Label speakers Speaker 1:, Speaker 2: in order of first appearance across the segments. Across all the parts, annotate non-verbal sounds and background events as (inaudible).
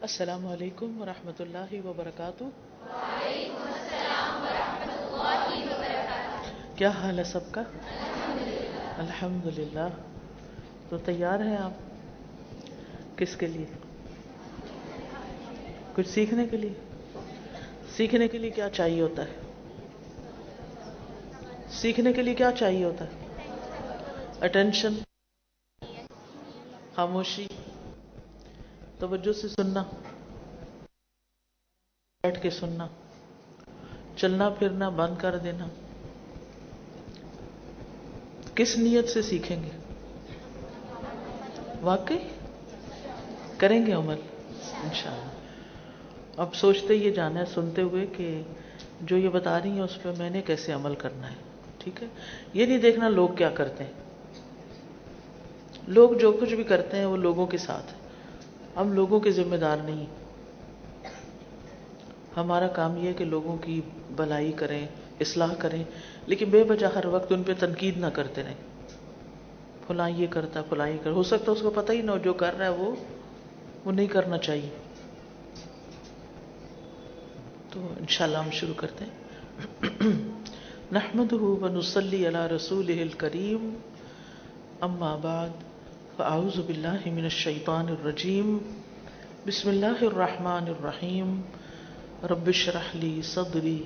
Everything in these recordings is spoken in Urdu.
Speaker 1: السلام علیکم ورحمۃ اللہ وبرکاتہ۔ کیا حال ہے سب کا؟ الحمد للہ تو تیار ہیں آپ؟ کس کے لیے؟ کچھ سیکھنے کے لیے؟ سیکھنے کے لیے کیا چاہیے ہوتا ہے؟ سیکھنے کے لیے کیا چاہیے ہوتا ہے؟ اٹینشن خاموشی۔ توجہ سے سننا۔ بیٹھ کے سننا۔ چلنا پھرنا بند کر دینا۔ کس نیت سے سیکھیں گے؟ واقعی؟ کریں گے عمل؟ انشاءاللہ۔ اب سوچتے یہ جانا ہے، سنتے ہوئے کہ جو یہ بتا رہی ہیں، اس پہ میں نے کیسے عمل کرنا ہے؟ ٹھیک ہے؟ یہ نہیں دیکھنا لوگ کیا کرتے ہیں۔ لوگ جو کچھ بھی کرتے ہیں، وہ لوگوں کے ساتھ ہم لوگوں کے ذمہ دار نہیں۔ ہمارا کام یہ کہ لوگوں کی بلائی کریں، اصلاح کریں، لیکن بے بجا ہر وقت ان پہ تنقید نہ کرتے رہیں۔ فلاں یہ کرتا، فلاں یہ کر ہو سکتا اس کو پتہ ہی نہ ہو جو کر رہا ہے وہ وہ نہیں کرنا چاہیے۔ تو انشاءاللہ ہم شروع کرتے ہیں۔ نحمده ونصلي على رسوله الكريم اما بعد۔ فاعوذ بالله من الشيطان الرجيم بسم الله الرحمن الرحيم رب اشرح لي صدري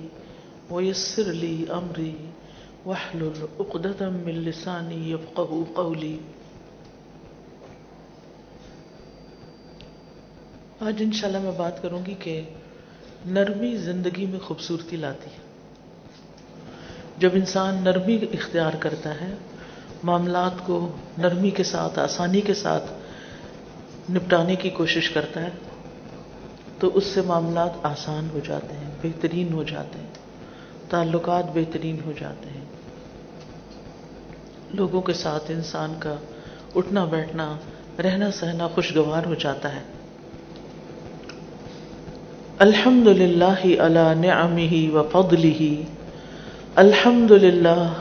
Speaker 1: ويسر لي امري واحلل عقدة من لساني يفقهوا قولي آج انشاءاللہ میں بات کروں گی کہ نرمی زندگی میں خوبصورتی لاتی ہے۔ جب انسان نرمی اختیار کرتا ہے معاملات کو نرمی کے ساتھ، آسانی کے ساتھ نپٹانے کی کوشش کرتا ہے تو اس سے معاملات آسان ہو جاتے ہیں، بہترین ہو جاتے ہیں، تعلقات بہترین ہو جاتے ہیں۔ لوگوں کے ساتھ انسان کا اٹھنا، بیٹھنا، رہنا، سہنا خوشگوار ہو جاتا ہے۔ الحمد للہ اللہ نعمه و فضله الحمد للہ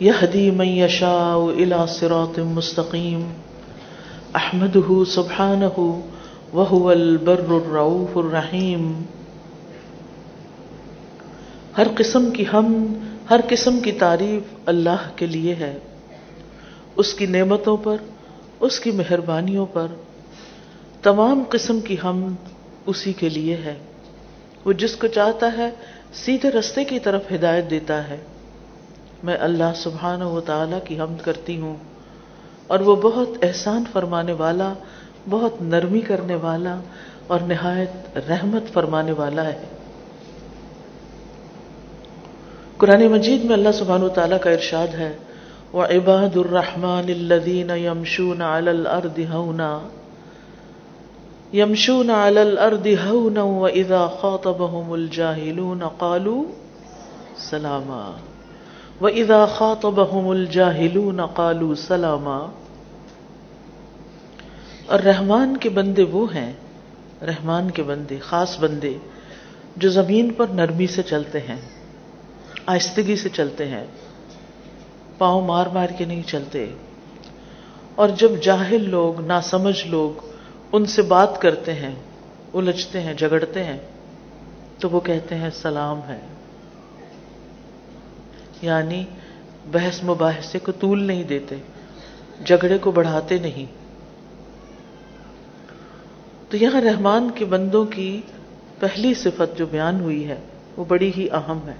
Speaker 1: يهدي من يشاء الى صراط مستقيم. احمده سبحانه وهو البر الرؤوف الرحیم ہر قسم کی ہم، ہر قسم کی تعریف اللہ کے لیے ہے۔ اس کی نعمتوں پر، اس کی مہربانیوں پر۔ تمام قسم کی ہم اسی کے لیے ہے۔ وہ جس کو چاہتا ہے، سیدھے رستے کی طرف ہدایت دیتا ہے۔ میں اللہ سبحانہ و تعالی کی حمد کرتی ہوں۔ اور وہ بہت احسان فرمانے والا، بہت نرمی کرنے والا اور نہایت رحمت فرمانے والا ہے۔ قرآن مجید میں اللہ سبحانہ و تعالیٰ کا ارشاد ہے، وعباد الرحمن الذين يمشون على الارض هونا۔ يمشون على الارض هونا واذا خاطبهم الجاهلون قالوا سلاما۔ واذا خاطبهم الجاهلون قالوا سلاما۔ اور رحمان کے بندے وہ ہیں، رحمان کے بندے، خاص بندے، جو زمین پر نرمی سے چلتے ہیں، آہستگی سے چلتے ہیں، پاؤں مار مار کے نہیں چلتے۔ اور جب جاہل لوگ، ناسمجھ لوگ ان سے بات کرتے ہیں، الجھتے ہیں جگڑتے ہیں، تو وہ کہتے ہیں سلام ہے۔ یعنی بحث مباحثے کو طول نہیں دیتے، جھگڑے کو بڑھاتے نہیں۔ تو یہاں رحمان کے بندوں کی پہلی صفت جو بیان ہوئی ہے، وہ بڑی ہی اہم ہے۔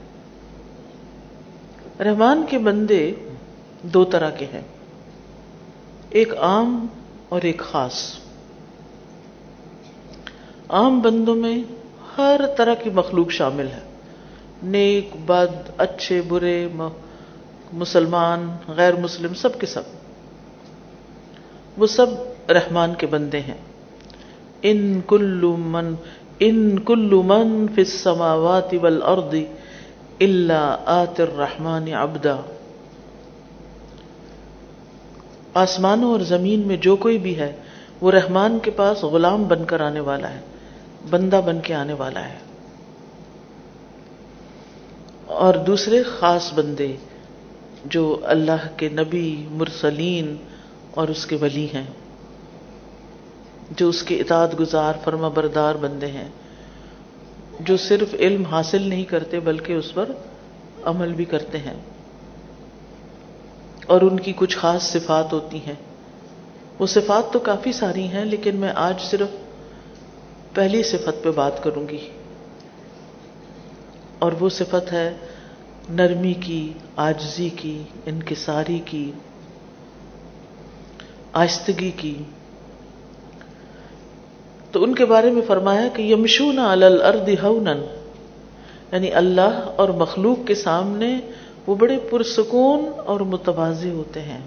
Speaker 1: رحمان کے بندے دو طرح کے ہیں، ایک عام اور ایک خاص۔ عام بندوں میں ہر طرح کی مخلوق شامل ہے۔ نیک، بد، اچھے، برے مسلمان، غیر مسلم، سب کے سب۔ وہ سب رحمان کے بندے ہیں۔ ان کل من، ان کل من فی السماوات والارض الا آت الرحمن عبدا۔ آسمانوں اور زمین میں جو کوئی بھی ہے، وہ رحمان کے پاس غلام بن کر آنے والا ہے، بندہ بن کے آنے والا ہے۔ اور دوسرے خاص بندے جو اللہ کے نبی، مرسلین اور اس کے ولی ہیں، جو اس کے اطاعت گزار، فرما بردار بندے ہیں، جو صرف علم حاصل نہیں کرتے بلکہ اس پر عمل بھی کرتے ہیں۔ اور ان کی کچھ خاص صفات ہوتی ہیں۔ وہ صفات تو کافی ساری ہیں، لیکن میں آج صرف پہلی صفت پہ بات کروں گی۔ اور وہ صفت ہے نرمی کی آجزی کی، انکساری کی آہستگی کی۔ تو ان کے بارے میں فرمایا کہ یمشون الارض ہونن یعنی اللہ اور مخلوق کے سامنے وہ بڑے پرسکون اور متوازی ہوتے ہیں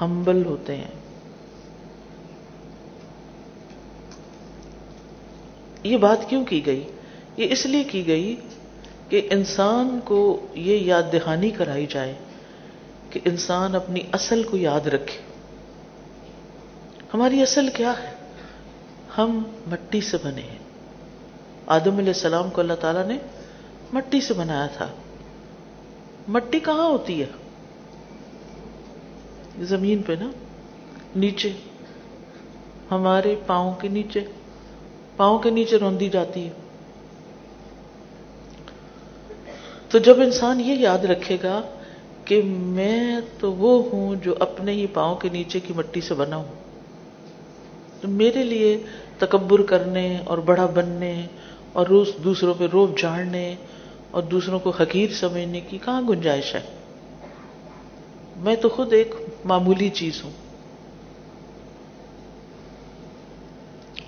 Speaker 1: ہمبل ہوتے ہیں۔ یہ بات کیوں کی گئی؟ یہ اس لیے کی گئی کہ انسان کو یہ یاد دہانی کرائی جائے کہ انسان اپنی اصل کو یاد رکھے۔ ہماری اصل کیا ہے؟ ہم مٹی سے بنے ہیں۔ آدم علیہ السلام کو اللہ تعالیٰ نے مٹی سے بنایا تھا۔ مٹی کہاں ہوتی ہے؟ زمین پہ نا، نیچے۔ ہمارے پاؤں کے نیچے۔ پاؤں کے نیچے روندی جاتی ہے۔ تو جب انسان یہ یاد رکھے گا کہ میں تو وہ ہوں جو اپنے ہی پاؤں کے نیچے کی مٹی سے بنا ہوں، تو میرے لیے تکبر کرنے اور بڑا بننے اور روز دوسروں پہ روب جھاڑنے اور دوسروں کو حقیر سمجھنے کی کہاں گنجائش ہے؟ میں تو خود ایک معمولی چیز ہوں۔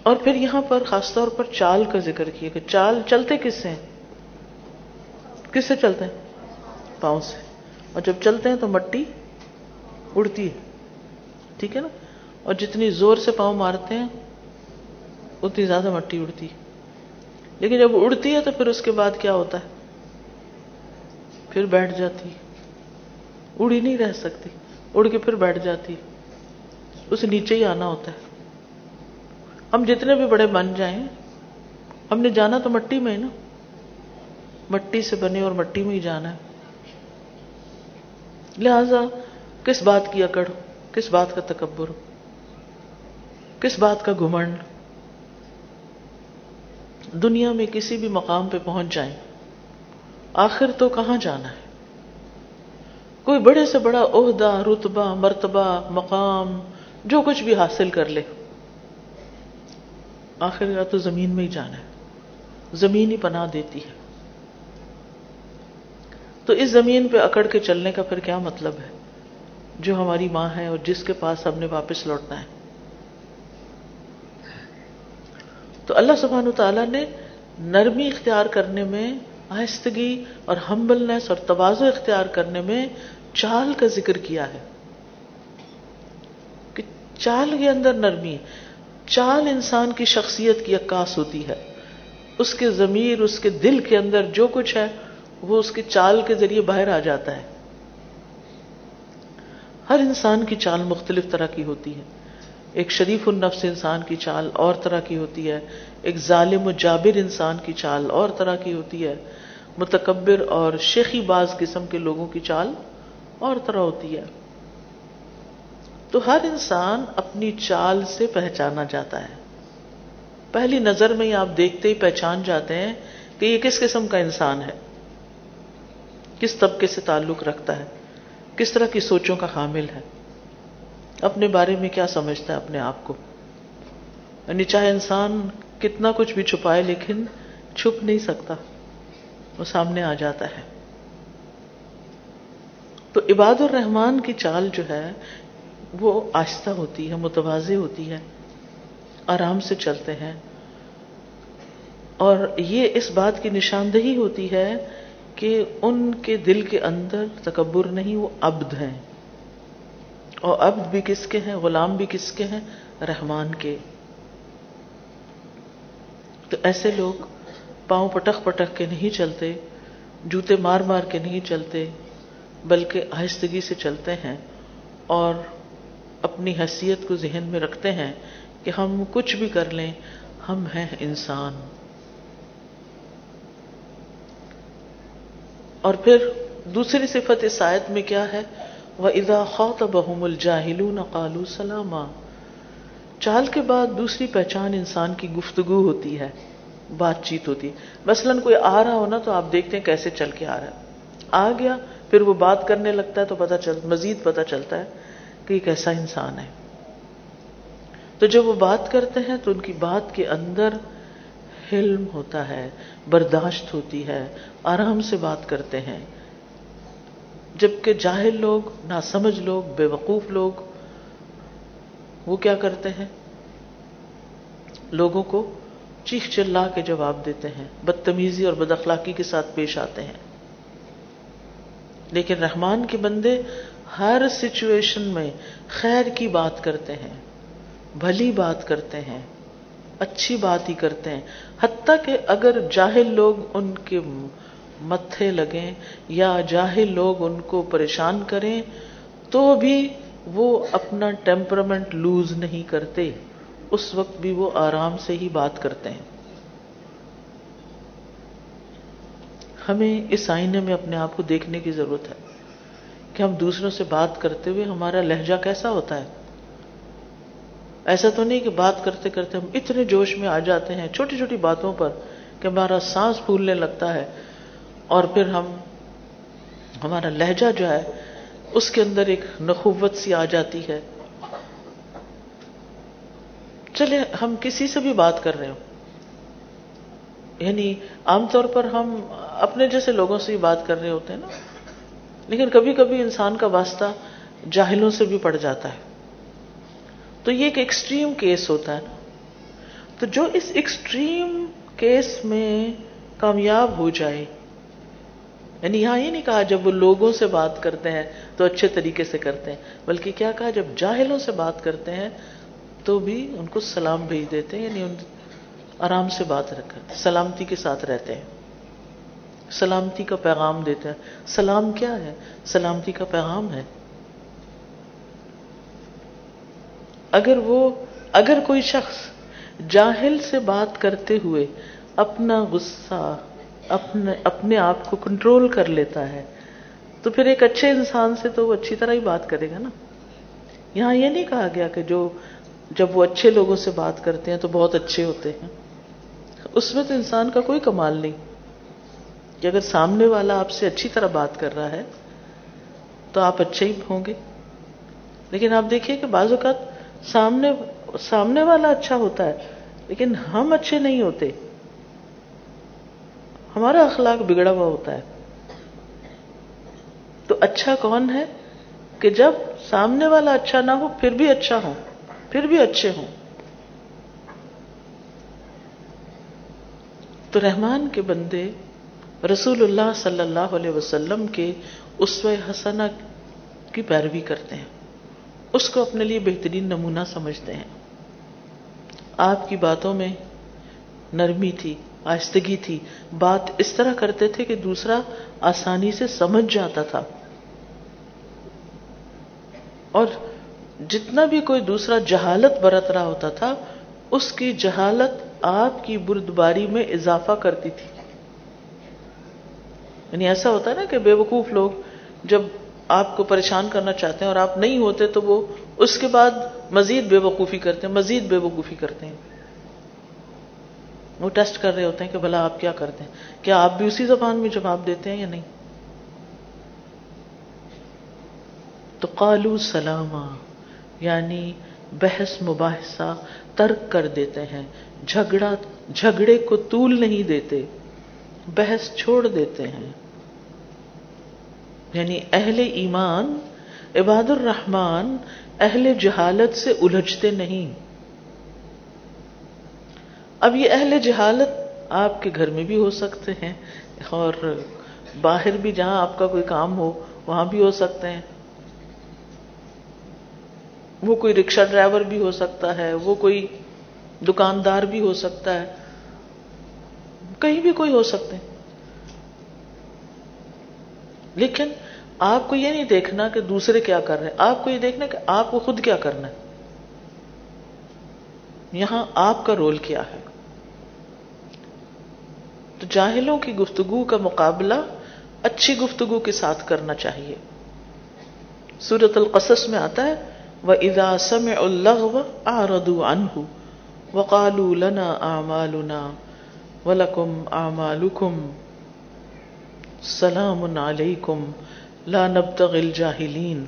Speaker 1: اور پھر یہاں پر خاص طور پر چال کا ذکر کیا کہ چال چلتے کس سے ہیں؟ کس سے چلتے ہیں؟ پاؤں سے۔ اور جب چلتے ہیں تو مٹی اڑتی ہے۔ ٹھیک ہے نا؟ اور جتنی زور سے پاؤں مارتے ہیں، اتنی زیادہ مٹی اڑتی ہے۔ لیکن جب اڑتی ہے تو پھر اس کے بعد کیا ہوتا ہے؟ پھر بیٹھ جاتی اڑی نہیں رہ سکتی۔ اڑ کے پھر بیٹھ جاتی اسے نیچے ہی آنا ہوتا ہے۔ ہم جتنے بھی بڑے بن جائیں، ہم نے جانا تو مٹی میں نا؟ مٹی سے بنے اور مٹی میں ہی جانا ہے۔ لہذا کس بات کی اکڑ کس بات کا تکبر کس بات کا گھمنڈ؟ دنیا میں کسی بھی مقام پہ پہنچ جائیں، آخر تو کہاں جانا ہے؟ کوئی بڑے سے بڑا عہدہ، رتبہ، مرتبہ، مقام، جو کچھ بھی حاصل کر لے۔ آخر کا تو زمین میں ہی جانا ہے۔ زمین ہی پناہ دیتی ہے۔ تو اس زمین پہ اکڑ کے چلنے کا پھر کیا مطلب ہے؟ جو ہماری ماں ہے اور جس کے پاس ہم نے واپس لوٹنا ہے۔ تو اللہ سبحانہ تعالیٰ نے نرمی اختیار کرنے میں آہستگی اور ہمبلنس اور توازو اختیار کرنے میں چال کا ذکر کیا ہے۔ کہ چال کے اندر نرمی، چال انسان کی شخصیت کی عکاس ہوتی ہے۔ اس کے ضمیر، اس کے دل کے اندر جو کچھ ہے وہ اس کے چال کے ذریعے باہر آ جاتا ہے۔ ہر انسان کی چال مختلف طرح کی ہوتی ہے۔ ایک شریف النفس انسان کی چال اور طرح کی ہوتی ہے۔ ایک ظالم و جابر انسان کی چال اور طرح کی ہوتی ہے۔ متکبر اور شیخی باز قسم کے لوگوں کی چال اور طرح ہوتی ہے۔ تو ہر انسان اپنی چال سے پہچانا جاتا ہے۔ پہلی نظر میں ہی آپ دیکھتے ہی پہچان جاتے ہیں کہ یہ کس قسم کا انسان ہے۔ کس طبقے سے تعلق رکھتا ہے؟ کس طرح کی سوچوں کا حامل ہے؟ اپنے بارے میں کیا سمجھتا ہے اپنے آپ کو؟ یعنی چاہے انسان کتنا کچھ بھی چھپائے لیکن چھپ نہیں سکتا، وہ سامنے آ جاتا ہے۔ تو عباد الرحمان کی چال جو ہے، وہ آہستہ ہوتی ہے، متوازی ہوتی ہے، آرام سے چلتے ہیں۔ اور یہ اس بات کی نشاندہی ہوتی ہے کہ ان کے دل کے اندر تکبر نہیں، وہ عبد ہیں۔ اور عبد بھی کس کے ہیں؟ غلام بھی کس کے ہیں؟ رحمان کے۔ تو ایسے لوگ پاؤں پٹک پٹک کے نہیں چلتے، جوتے مار مار کے نہیں چلتے، بلکہ آہستگی سے چلتے ہیں اور اپنی حیثیت کو ذہن میں رکھتے ہیں کہ ہم کچھ بھی کر لیں، ہم ہیں انسان۔ اور پھر دوسری صفت اس آیت میں کیا ہے؟ وہ ادا خوط بہم الجاہل قالو سلامہ چال کے بعد دوسری پہچان انسان کی گفتگو ہوتی ہے، بات چیت ہوتی ہے۔ مثلاً کوئی آ رہا ہو نا تو آپ دیکھتے ہیں کیسے چل کے آ رہا ہے۔ آ گیا، پھر وہ بات کرنے لگتا ہے تو پتا چل، مزید پتا چلتا ہے کہ یہ کیسا انسان ہے۔ تو جب وہ بات کرتے ہیں تو ان کی بات کے اندر حلم ہوتا ہے، برداشت ہوتی ہے، آرام سے بات کرتے ہیں۔ جبکہ جاہل لوگ، ناسمجھ لوگ، بے وقوف لوگ، وہ کیا کرتے ہیں؟ لوگوں کو چیخ چلا کے جواب دیتے ہیں، بدتمیزی اور بد اخلاقی کے ساتھ پیش آتے ہیں۔ لیکن رحمان کے بندے ہر سچویشن میں خیر کی بات کرتے ہیں، بھلی بات کرتے ہیں۔ اچھی بات ہی کرتے ہیں۔ حتیٰ کہ اگر جاہل لوگ ان کے متھے لگیں یا جاہل لوگ ان کو پریشان کریں، تو بھی وہ اپنا ٹیمپرمنٹ لوز نہیں کرتے۔ اس وقت بھی وہ آرام سے ہی بات کرتے ہیں۔ ہمیں اس آئینے میں اپنے آپ کو دیکھنے کی ضرورت ہے کہ ہم دوسروں سے بات کرتے ہوئے ہمارا لہجہ کیسا ہوتا ہے۔ ایسا تو نہیں کہ بات کرتے کرتے ہم اتنے جوش میں آ جاتے ہیں، چھوٹی چھوٹی باتوں پر کہ ہمارا سانس پھولنے لگتا ہے اور پھر ہم، ہمارا لہجہ جو ہے، اس کے اندر ایک نخوت سی آ جاتی ہے۔ چلے ہم کسی سے بھی بات کر رہے ہو یعنی عام طور پر ہم اپنے جیسے لوگوں سے ہی بات کر رہے ہوتے ہیں نا، لیکن کبھی کبھی انسان کا واسطہ جاہلوں سے بھی پڑ جاتا ہے۔ تو یہ ایک ایکسٹریم کیس ہوتا ہے نا۔ تو جو اس ایکسٹریم کیس میں کامیاب ہو جائے یعنی یہاں یہ نہیں کہا جب وہ لوگوں سے بات کرتے ہیں تو اچھے طریقے سے کرتے ہیں، بلکہ کیا کہا جب جاہلوں سے بات کرتے ہیں تو بھی ان کو سلام بھیج دیتے ہیں یعنی ان آرام سے بات رکھ سلامتی کے ساتھ رہتے ہیں۔ سلامتی کا پیغام دیتے ہیں۔ سلام کیا ہے؟ سلامتی کا پیغام ہے۔ اگر وہ اگر کوئی شخص جاہل سے بات کرتے ہوئے اپنا غصہ، اپنے اپنے آپ کو کنٹرول کر لیتا ہے، تو پھر ایک اچھے انسان سے تو وہ اچھی طرح ہی بات کرے گا نا۔ یہاں یہ نہیں کہا گیا کہ جو، جب وہ اچھے لوگوں سے بات کرتے ہیں تو بہت اچھے ہوتے ہیں۔ اس میں تو انسان کا کوئی کمال نہیں۔ کہ اگر سامنے والا آپ سے اچھی طرح بات کر رہا ہے تو آپ اچھے ہی ہوں گے۔ لیکن آپ دیکھیے کہ بعض اوقات سامنے سامنے والا اچھا ہوتا ہے، لیکن ہم اچھے نہیں ہوتے۔ ہمارا اخلاق بگڑا ہوا ہوتا ہے۔ تو اچھا کون ہے کہ جب سامنے والا اچھا نہ ہو، پھر بھی اچھا ہو پھر بھی اچھے ہوں؟ تو رحمان کے بندے رسول اللہ صلی اللہ علیہ وسلم کے اسوہ حسنہ کی پیروی کرتے ہیں۔ اس کو اپنے لیے بہترین نمونہ سمجھتے ہیں۔ آپ کی باتوں میں نرمی تھی، آہستگی تھی۔ بات اس طرح کرتے تھے کہ دوسرا آسانی سے سمجھ جاتا تھا۔ اور جتنا بھی کوئی دوسرا جہالت برت رہا ہوتا تھا، اس کی جہالت آپ کی بردباری میں اضافہ کرتی تھی۔ یعنی ایسا ہوتا ہے نا کہ بے وقوف لوگ جب آپ کو پریشان کرنا چاہتے ہیں اور آپ نہیں ہوتے تو وہ اس کے بعد مزید بے وقوفی کرتے ہیں، مزید بے وقوفی کرتے ہیں۔ وہ ٹیسٹ کر رہے ہوتے ہیں کہ بھلا آپ کیا کرتے ہیں۔ کیا آپ بھی اسی زبان میں جواب دیتے ہیں یا نہیں؟ تو قالو سلامہ یعنی بحث مباحثہ ترک کر دیتے ہیں۔ جھگڑا، جھگڑے کو طول نہیں دیتے، بحث چھوڑ دیتے ہیں۔ یعنی اہل ایمان، عباد الرحمان اہل جہالت سے الجھتے نہیں۔ اب یہ اہل جہالت آپ کے گھر میں بھی ہو سکتے ہیں اور باہر بھی جہاں آپ کا کوئی کام ہو، وہاں بھی ہو سکتے ہیں۔ وہ کوئی رکشہ ڈرائیور بھی ہو سکتا ہے، وہ کوئی دکاندار بھی ہو سکتا ہے۔ کہیں بھی کوئی ہو سکتے ہیں۔ لیکن آپ کو یہ نہیں دیکھنا کہ دوسرے کیا کر رہے ہیں۔ آپ کو یہ دیکھنا کہ آپ کو خود کیا کرنا ہے۔ یہاں آپ کا رول کیا ہے۔ تو جاہلوں کی گفتگو کا مقابلہ اچھی گفتگو کے ساتھ کرنا چاہیے۔ سورت القصص میں آتا ہے وہ وَإِذَا سَمِعُوا اللَّغْوَ أَعْرَضُوا عَنْهُ وَقَالُوا لَنَا أَعْمَالُنَا وَلَكُمْ أَعْمَالُكُمْ سَلَامٌ عَلَيْكُمْ لَا نَبْتَغِي الْجَاهِلِينَ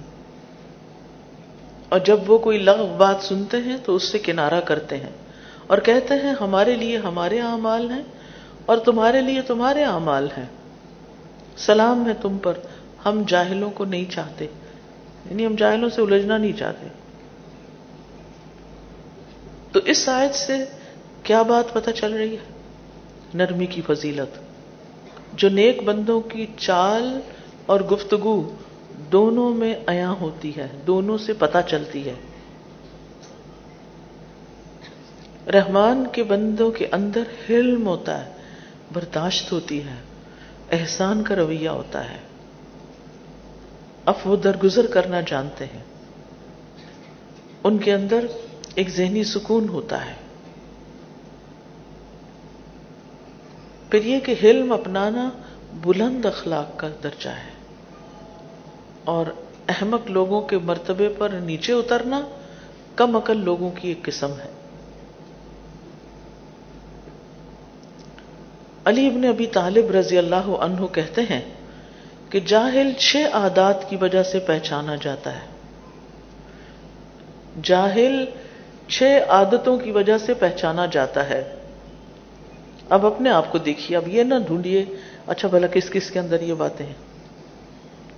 Speaker 1: اور جب وہ کوئی لغو بات سنتے ہیں تو اس سے کنارہ کرتے ہیں اور کہتے ہیں، ہمارے لیے ہمارے اعمال ہیں اور تمہارے لیے تمہارے اعمال ہیں۔ سلام ہے تم پر، ہم جاہلوں کو نہیں چاہتے۔ یعنی ہم جاہلوں سے الجھنا نہیں چاہتے۔ تو اس آیت سے کیا بات پتہ چل رہی ہے؟ نرمی کی فضیلت۔ جو نیک بندوں کی چال اور گفتگو دونوں میں عیاں ہوتی ہے، دونوں سے پتہ چلتی ہے۔ رحمان کے بندوں کے اندر حلم ہوتا ہے، برداشت ہوتی ہے، احسان کا رویہ ہوتا ہے۔ اب وہ درگزر کرنا جانتے ہیں۔ ان کے اندر ایک ذہنی سکون ہوتا ہے۔ پھر یہ کہ حلم اپنانا بلند اخلاق کا درجہ ہے۔ اور احمق لوگوں کے مرتبے پر نیچے اترنا کم عقل لوگوں کی ایک قسم ہے۔ علی ابن ابی طالب رضی اللہ عنہ کہتے ہیں کہ جاہل چھ عادات کی وجہ سے پہچانا جاتا ہے۔ جاہل چھ عادتوں کی وجہ سے پہچانا جاتا ہے۔ اب اپنے آپ کو دیکھیے، اب یہ نہ ڈھونڈیے اچھا بھلا کس کس کے اندر یہ باتیں ہیں؟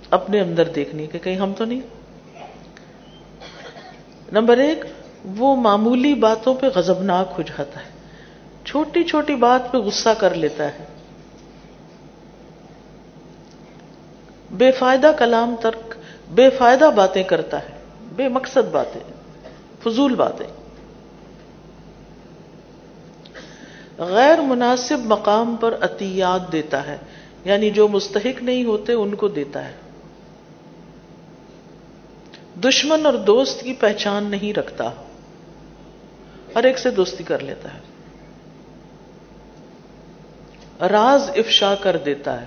Speaker 1: اپنے اندر دیکھنی کہ کہیں ہم تو نہیں۔ نمبر ایک، وہ معمولی باتوں پہ غزبناک ہو جاتا ہے۔ چھوٹی چھوٹی بات پہ غصہ کر لیتا ہے۔ بے فائدہ کلام ترک، بے فائدہ باتیں کرتا ہے۔ بے مقصد باتیں، فضول باتیں۔ غیر مناسب مقام پر عطیات دیتا ہے۔ یعنی جو مستحق نہیں ہوتے، ان کو دیتا ہے۔ دشمن اور دوست کی پہچان نہیں رکھتا ہر ایک سے دوستی کر لیتا ہے۔ راز افشا کر دیتا ہے۔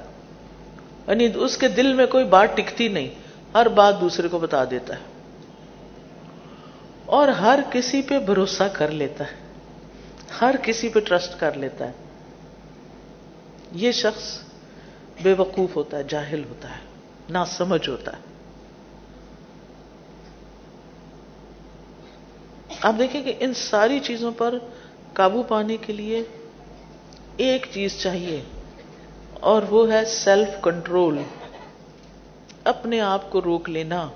Speaker 1: یعنی اس کے دل میں کوئی بات ٹکتی نہیں، ہر بات دوسرے کو بتا دیتا ہے۔ اور ہر کسی پہ بھروسہ کر لیتا ہے۔ ہر کسی پہ ٹرسٹ کر لیتا ہے۔ یہ شخص بے وقوف ہوتا ہے، جاہل ہوتا ہے نہ سمجھ ہوتا ہے۔ آپ دیکھیں کہ ان ساری چیزوں پر قابو پانے کے لیے ایک چیز چاہیے، اور وہ ہے سیلف کنٹرول اپنے آپ کو روک لینا۔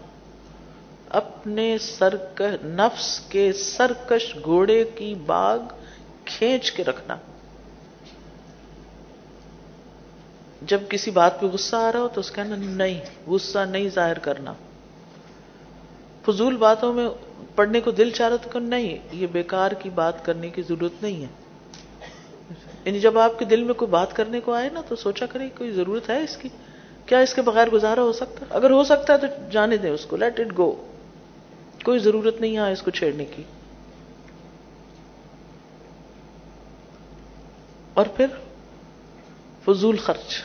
Speaker 1: اپنے سرک، نفس کے سرکش گھوڑے کی باغ کھینچ کے رکھنا۔ جب کسی بات پہ غصہ آ رہا ہو تو اس کہنا، نہیں، غصہ نہیں ظاہر کرنا۔ فضول باتوں میں پڑھنے کو دل چاہ رہا تو نہیں، یہ بیکار کی بات کرنے کی ضرورت نہیں ہے۔ یعنی جب آپ کے دل میں کوئی بات کرنے کو آئے نا، تو سوچا کرے کوئی ضرورت ہے اس کی؟ کیا اس کے بغیر گزارا ہو سکتا؟ اگر ہو سکتا ہے تو جانے دیں اس کو لیٹ اٹ گو کوئی ضرورت نہیں ہے اس کو چھیڑنے کی۔ اور پھر فضول خرچ۔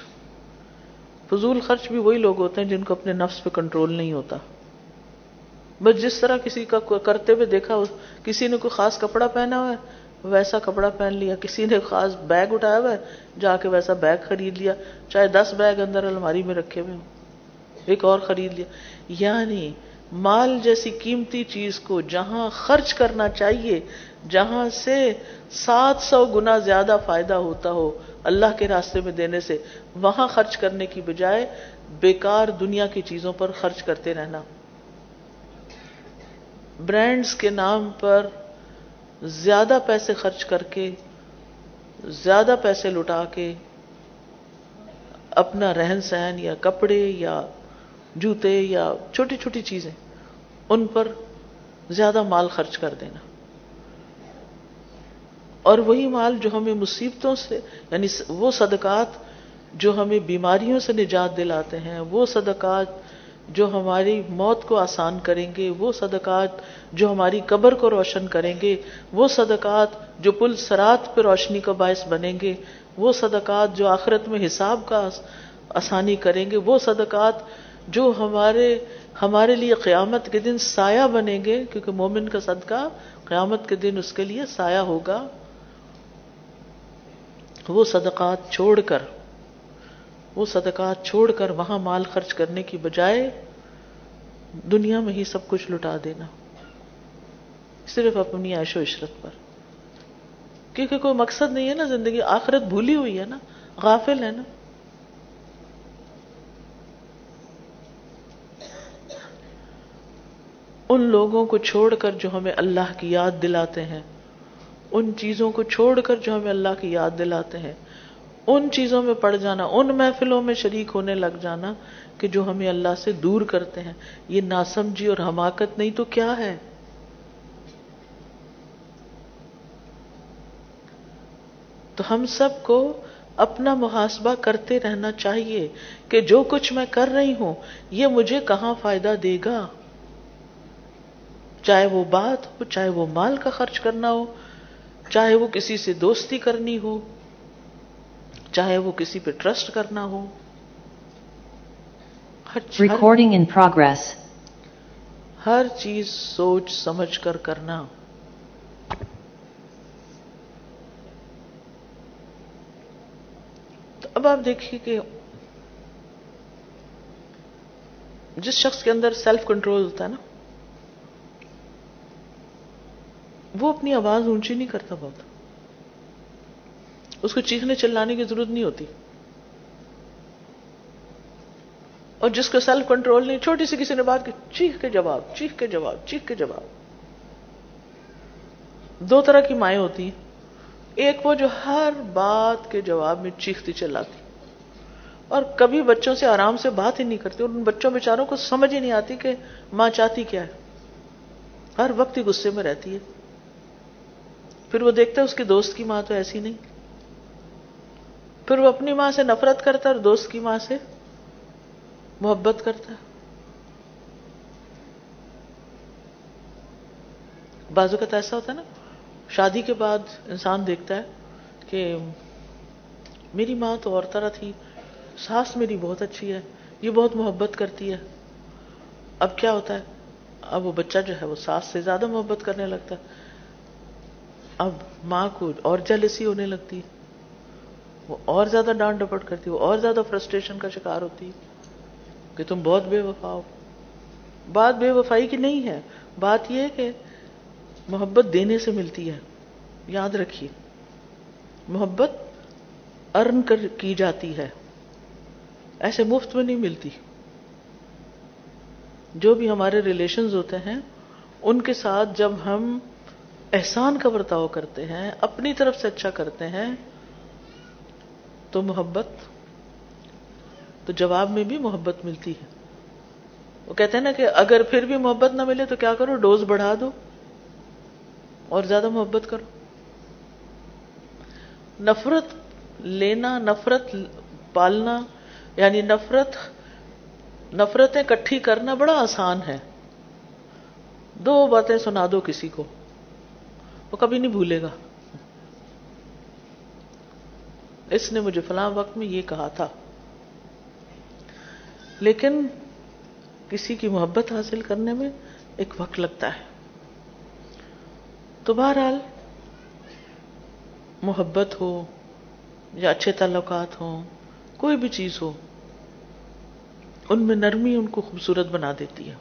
Speaker 1: فضول خرچ بھی وہی لوگ ہوتے ہیں جن کو اپنے نفس پہ کنٹرول نہیں ہوتا۔ بس جس طرح کسی کا کرتے ہوئے دیکھا کسی نے کوئی خاص کپڑا پہنا ہوا ہے، ویسا کپڑا پہن لیا، کسی نے خاص بیگ اٹھایا ہوا ہے، جا کے ویسا بیگ خرید لیا، چاہے دس بیگ اندر الماری میں رکھے ہوئے ہوں، ایک اور خرید لیا۔ یعنی مال جیسی قیمتی چیز کو جہاں خرچ کرنا چاہیے، جہاں سے سات سو گنا زیادہ فائدہ ہوتا ہو اللہ کے راستے میں دینے سے، وہاں خرچ کرنے کی بجائے بیکار دنیا کی چیزوں پر خرچ کرتے رہنا۔ برانڈز کے نام پر زیادہ پیسے خرچ کر کے، زیادہ پیسے لٹا کے اپنا رہن سہن یا کپڑے یا جوتے یا چھوٹی چھوٹی چیزیں ان پر زیادہ مال خرچ کر دینا۔ اور وہی مال جو ہمیں مصیبتوں سے یعنی وہ صدقات جو ہمیں بیماریوں سے نجات دلاتے ہیں، وہ صدقات جو ہماری موت کو آسان کریں گے، وہ صدقات جو ہماری قبر کو روشن کریں گے، وہ صدقات جو پل سرات پہ روشنی کا باعث بنیں گے، وہ صدقات جو آخرت میں حساب کا آسانی کریں گے، وہ صدقات جو ہمارے ہمارے لیے قیامت کے دن سایہ بنیں گے، کیونکہ مومن کا صدقہ قیامت کے دن اس کے لیے سایہ ہوگا۔ وہ صدقات چھوڑ کر وہ صدقات چھوڑ کر وہاں مال خرچ کرنے کی بجائے دنیا میں ہی سب کچھ لٹا دینا۔ صرف اپنی عیش و عشرت پر۔ کیونکہ کوئی مقصد نہیں ہے نا زندگی۔ آخرت بھولی ہوئی ہے نا۔ غافل ہے نا۔ ان لوگوں کو چھوڑ کر جو ہمیں اللہ کی یاد دلاتے ہیں، ان چیزوں کو چھوڑ کر جو ہمیں اللہ کی یاد دلاتے ہیں ان چیزوں میں پڑ جانا، ان محفلوں میں شریک ہونے لگ جانا کہ جو ہمیں اللہ سے دور کرتے ہیں۔ یہ ناسمجھی اور حماقت نہیں تو کیا ہے؟ تو ہم سب کو اپنا محاسبہ کرتے رہنا چاہیے کہ جو کچھ میں کر رہی ہوں، یہ مجھے کہاں فائدہ دے گا؟ چاہے وہ بات ہو، چاہے وہ مال کا خرچ کرنا ہو، چاہے وہ کسی سے دوستی کرنی ہو۔ چاہے وہ کسی پہ ٹرسٹ کرنا ہو۔
Speaker 2: Recording in progress.
Speaker 1: ہر چیز سوچ سمجھ کر کرنا۔ تو اب آپ دیکھیے کہ جس شخص کے اندر سیلف کنٹرول ہوتا ہے نا وہ اپنی آواز اونچی نہیں کرتا بہت۔ اس کو چیخنے چلانے کی ضرورت نہیں ہوتی۔ اور جس کو سیلف کنٹرول نہیں، چھوٹی سی کسی نے بات کی، چیخ کے جواب، چیخ کے جواب، چیخ کے جواب۔ دو طرح کی مائیں ہوتی ہیں۔ ایک وہ جو ہر بات کے جواب میں چیختی چلاتی۔ اور کبھی بچوں سے آرام سے بات ہی نہیں کرتی، اور ان بچوں بیچاروں کو سمجھ ہی نہیں آتی کہ ماں چاہتی کیا ہے۔ ہر وقت ہی غصے میں رہتی ہے۔ پھر وہ دیکھتا ہے اس کے دوست کی ماں تو ایسی نہیں۔ پھر وہ اپنی ماں سے نفرت کرتا ہے اور دوست کی ماں سے محبت کرتا ہے۔ بازو کا تو ایسا ہوتا ہے نا، شادی کے بعد انسان دیکھتا ہے کہ میری ماں تو اور طرح تھی، ساس میری بہت اچھی ہے، یہ بہت محبت کرتی ہے۔ اب کیا ہوتا ہے؟ اب وہ بچہ جو ہے وہ ساس سے زیادہ محبت کرنے لگتا ہے۔ اب ماں کو اور جیلسی ہونے لگتی ہے۔ وہ اور زیادہ ڈانٹ ڈپٹ کرتی، وہ اور زیادہ فرسٹریشن کا شکار ہوتی کہ تم بہت بے وفا ہو۔ بات بے وفائی کی نہیں ہے، بات یہ کہ محبت دینے سے ملتی ہے، یاد رکھیے۔ محبت ارن کر کی جاتی ہے، ایسے مفت میں نہیں ملتی۔ جو بھی ہمارے ریلیشنز ہوتے ہیں، ان کے ساتھ جب ہم احسان کا برتاؤ کرتے ہیں، اپنی طرف سے اچھا کرتے ہیں تو محبت تو جواب میں بھی محبت ملتی ہے۔ وہ کہتے ہیں نا کہ اگر پھر بھی محبت نہ ملے تو کیا کرو؟ ڈوز بڑھا دو۔ اور زیادہ محبت کرو۔ نفرت لینا، نفرت پالنا یعنی نفرت، نفرتیں کٹھی کرنا بڑا آسان ہے۔ دو باتیں سنا دو کسی کو۔ وہ کبھی نہیں بھولے گا۔ اس نے مجھے فلاں وقت میں یہ کہا تھا۔ لیکن کسی کی محبت حاصل کرنے میں ایک وقت لگتا ہے۔ تو بہرحال محبت ہو یا اچھے تعلقات ہوں، کوئی بھی چیز ہو، ان میں نرمی ان کو خوبصورت بنا دیتی ہے۔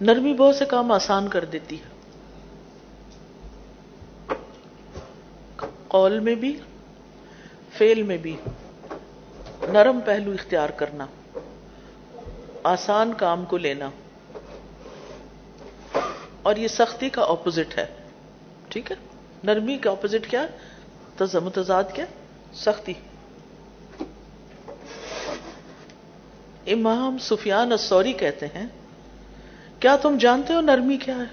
Speaker 1: نرمی بہت سے کام آسان کر دیتی ہے۔ قول میں بھی فیل میں بھی نرم پہلو اختیار کرنا، آسان کام کو لینا، اور یہ سختی کا اپوزٹ ہے، ٹھیک ہے؟ نرمی کا اپوزٹ کیا متضاد کیا سختی۔ امام سفیان السوری کہتے ہیں، کیا تم جانتے ہو نرمی کیا ہے؟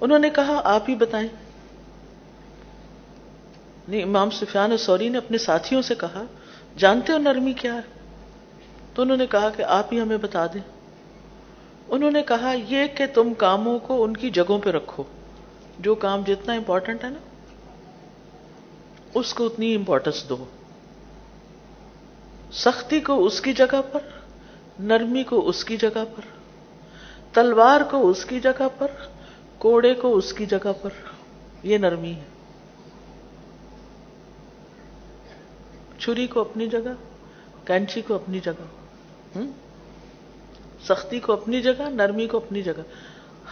Speaker 1: انہوں نے کہا، آپ ہی بتائیں۔ نہیں امام سفیان السوری نے اپنے ساتھیوں سے کہا، جانتے ہو نرمی کیا ہے؟ تو انہوں نے کہا کہ آپ ہی ہمیں بتا دیں۔ انہوں نے کہا، یہ کہ تم کاموں کو ان کی جگہوں پہ رکھو، جو کام جتنا امپورٹنٹ ہے نا، اس کو اتنی امپورٹنس دو۔ سختی کو اس کی جگہ پر، نرمی کو اس کی جگہ پر، تلوار کو اس کی جگہ پر، کوڑے کو اس کی جگہ پر، یہ نرمی ہے۔ چھری کو اپنی جگہ، کینچی کو اپنی جگہ سختی کو اپنی جگہ، نرمی کو اپنی جگہ۔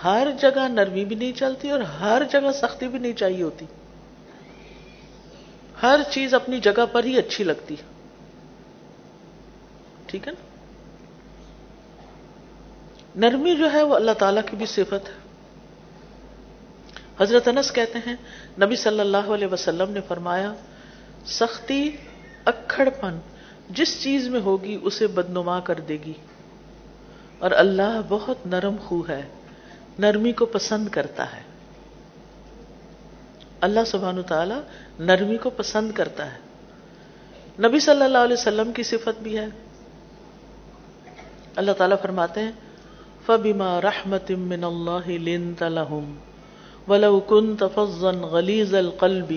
Speaker 1: ہر جگہ نرمی بھی نہیں چلتی اور ہر جگہ سختی بھی نہیں چاہیے ہوتی۔ ہر چیز اپنی جگہ پر ہی اچھی لگتی۔ ٹھیک ہے نا؟ نرمی جو ہے وہ اللہ تعالی کی بھی صفت ہے۔ حضرت انس کہتے ہیں، نبی صلی اللہ علیہ وسلم نے فرمایا، سختی اکھڑ پن جس چیز میں ہوگی اسے بدنما کر دے گی۔ اور اللہ بہت نرم خو ہے، نرمی کو پسند کرتا ہے۔ اللہ سبحانہ تعالی نرمی کو پسند کرتا ہے۔ نبی صلی اللہ علیہ وسلم کی صفت بھی ہے۔ اللہ تعالیٰ فرماتے ہیں، فبما رحمت من اللہ لنت لهم ولو كنت فظا غلیظ القلب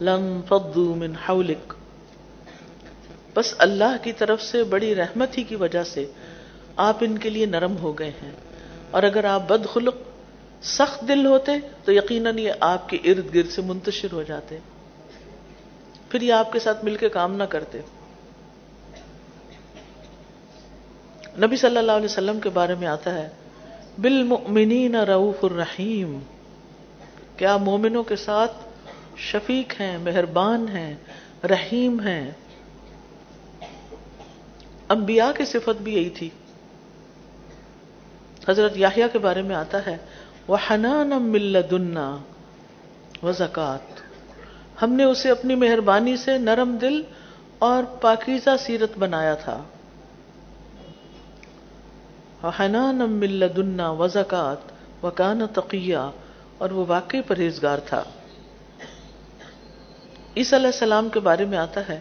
Speaker 1: لانفضوا من حولك۔ بس اللہ کی طرف سے بڑی رحمت ہی کی وجہ سے آپ ان کے لیے نرم ہو گئے ہیں۔ اور اگر آپ بد خلق، سخت دل ہوتے تو یقیناً یہ آپ کے ارد گرد سے منتشر ہو جاتے۔ پھر یہ آپ کے ساتھ مل کے کام نہ کرتے۔ نبی صلی اللہ علیہ وسلم کے بارے میں آتا ہے، بالمؤمنین رعوف الرحیم، کیا مومنوں کے ساتھ شفیق ہیں، مہربان ہیں، رحیم ہیں۔ انبیاء کی صفت بھی یہی تھی۔ حضرت یاہیا کے بارے میں آتا ہے وہ حنان ملدنا و زکات ہم نے اسے اپنی مہربانی سے نرم دل اور پاکیزہ سیرت بنایا تھا۔ حنان ملدنا و زکات و کان تقیہ اور وہ واقعی پرہیزگار تھا۔ عیسی علیہ السلام کے بارے میں آتا ہے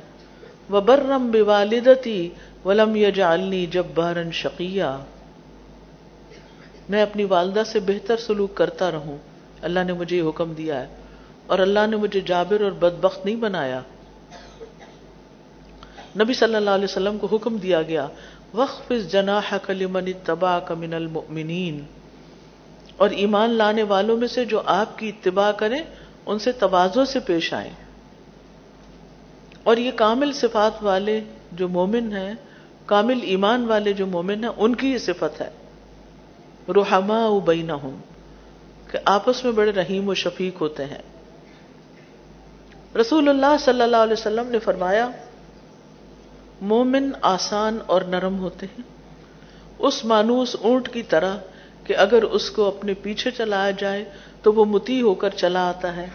Speaker 1: وہ برم بے والدتی ولم یجعلنی جبارن شقیہ میں اپنی والدہ سے بہتر سلوک کرتا رہوں۔ اللہ نے مجھے یہ حکم دیا ہے۔ اور اللہ نے مجھے جابر اور بدبخت نہیں بنایا۔ نبی صلی اللہ علیہ وسلم کو حکم دیا گیا وقف جناح کلمن تبا کمن المؤمنین اور ایمان لانے والوں میں سے جو آپ کی اتباع کریں، ان سے توازوں سے پیش آئیں۔ اور یہ کامل صفات والے جو مومن ہیں کامل ایمان والے جو مومن ہیں، ان کی یہ صفت ہے۔ روحما بینہم، کہ آپس میں بڑے رحیم و شفیق ہوتے ہیں۔ رسول اللہ صلی اللہ علیہ وسلم نے فرمایا، مومن آسان اور نرم ہوتے ہیں۔ اس مانوس اونٹ کی طرح کہ اگر اس کو اپنے پیچھے چلایا جائے تو وہ متی ہو کر چلا آتا ہے،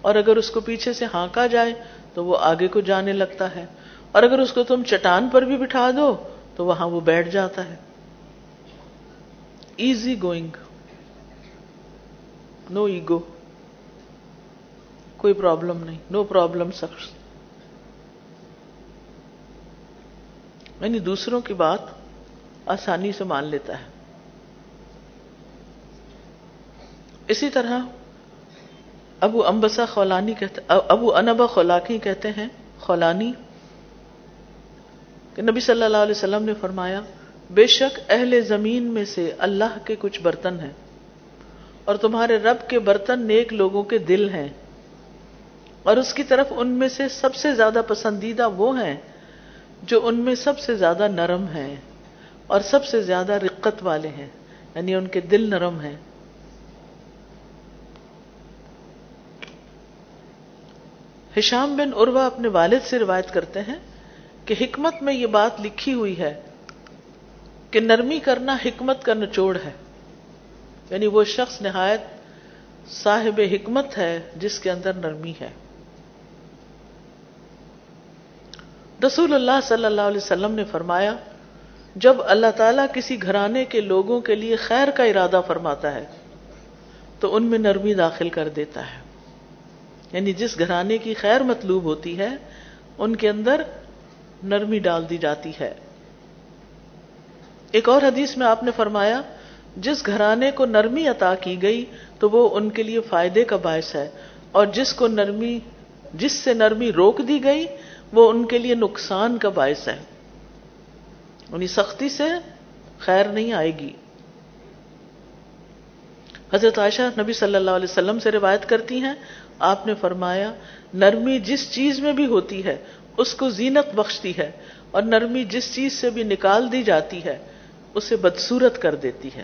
Speaker 1: اور اگر اس کو پیچھے سے ہانکا جائے تو وہ آگے کو جانے لگتا ہے۔ اور اگر اس کو تم چٹان پر بھی بٹھا دو تو وہاں وہ بیٹھ جاتا ہے۔ ایزی گوئنگ نو ایگو کوئی پرابلم نہیں. نو پرابلم شخص یعنی دوسروں کی بات آسانی سے مان لیتا ہے۔ اسی طرح ابو امبسا خولانی کہتے ابو انبا خولاکی کہتے ہیں، خولانی کہ نبی صلی اللہ علیہ وسلم نے فرمایا، بے شک اہل زمین میں سے اللہ کے کچھ برتن ہیں اور تمہارے رب کے برتن نیک لوگوں کے دل ہیں۔ اور اس کی طرف ان میں سے سب سے زیادہ پسندیدہ وہ ہیں جو ان میں سب سے زیادہ نرم ہیں اور سب سے زیادہ رقت والے ہیں یعنی ان کے دل نرم ہیں۔ ہشام بن عروا اپنے والد سے روایت کرتے ہیں کہ حکمت میں یہ بات لکھی ہوئی ہے کہ نرمی کرنا حکمت کا نچوڑ ہے۔ یعنی وہ شخص نہایت صاحب حکمت ہے جس کے اندر نرمی ہے۔ رسول اللہ صلی اللہ علیہ وسلم نے فرمایا، جب اللہ تعالیٰ کسی گھرانے کے لوگوں کے لیے خیر کا ارادہ فرماتا ہے، تو ان میں نرمی داخل کر دیتا ہے۔ یعنی جس گھرانے کی خیر مطلوب ہوتی ہے، ان کے اندر نرمی ڈال دی جاتی ہے۔ ایک اور حدیث میں آپ نے فرمایا، جس گھرانے کو نرمی عطا کی گئی تو وہ ان کے لیے فائدے کا باعث ہے، اور جس کو نرمی، جس سے نرمی روک دی گئی، وہ ان کے لیے نقصان کا باعث ہے۔ یعنی سختی سے خیر نہیں آئے گی۔ حضرت عائشہ نبی صلی اللہ علیہ وسلم سے روایت کرتی ہیں، آپ نے فرمایا، نرمی جس چیز میں بھی ہوتی ہے اس کو زینت بخشتی ہے اور نرمی جس چیز سے بھی نکال دی جاتی ہے، اسے بدسورت کر دیتی ہے۔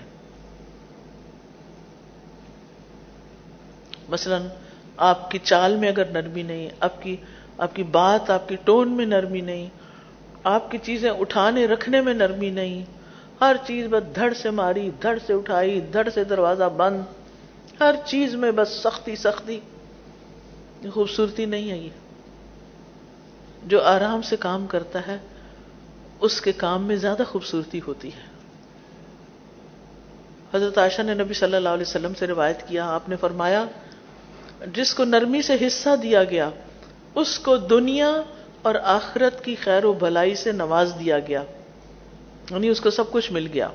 Speaker 1: مثلا آپ کی چال میں اگر نرمی نہیں، آپ کی آپ کی بات، آپ کی ٹون میں نرمی نہیں، آپ کی چیزیں اٹھانے، رکھنے میں نرمی نہیں، ہر چیز بس دھڑ سے ماری، دھڑ سے اٹھائی، دھڑ سے دروازہ بند، ہر چیز میں بس سختی سختی، خوبصورتی نہیں ہے یہ۔ جو آرام سے کام کرتا ہے، اس کے کام میں زیادہ خوبصورتی ہوتی ہے۔ حضرت عائشہ نے نبی صلی اللہ علیہ وسلم سے روایت کیا، آپ نے فرمایا، جس کو نرمی سے حصہ دیا گیا، اس کو دنیا اور آخرت کی خیر و بھلائی سے نواز دیا گیا یعنی اس کو سب کچھ مل گیا۔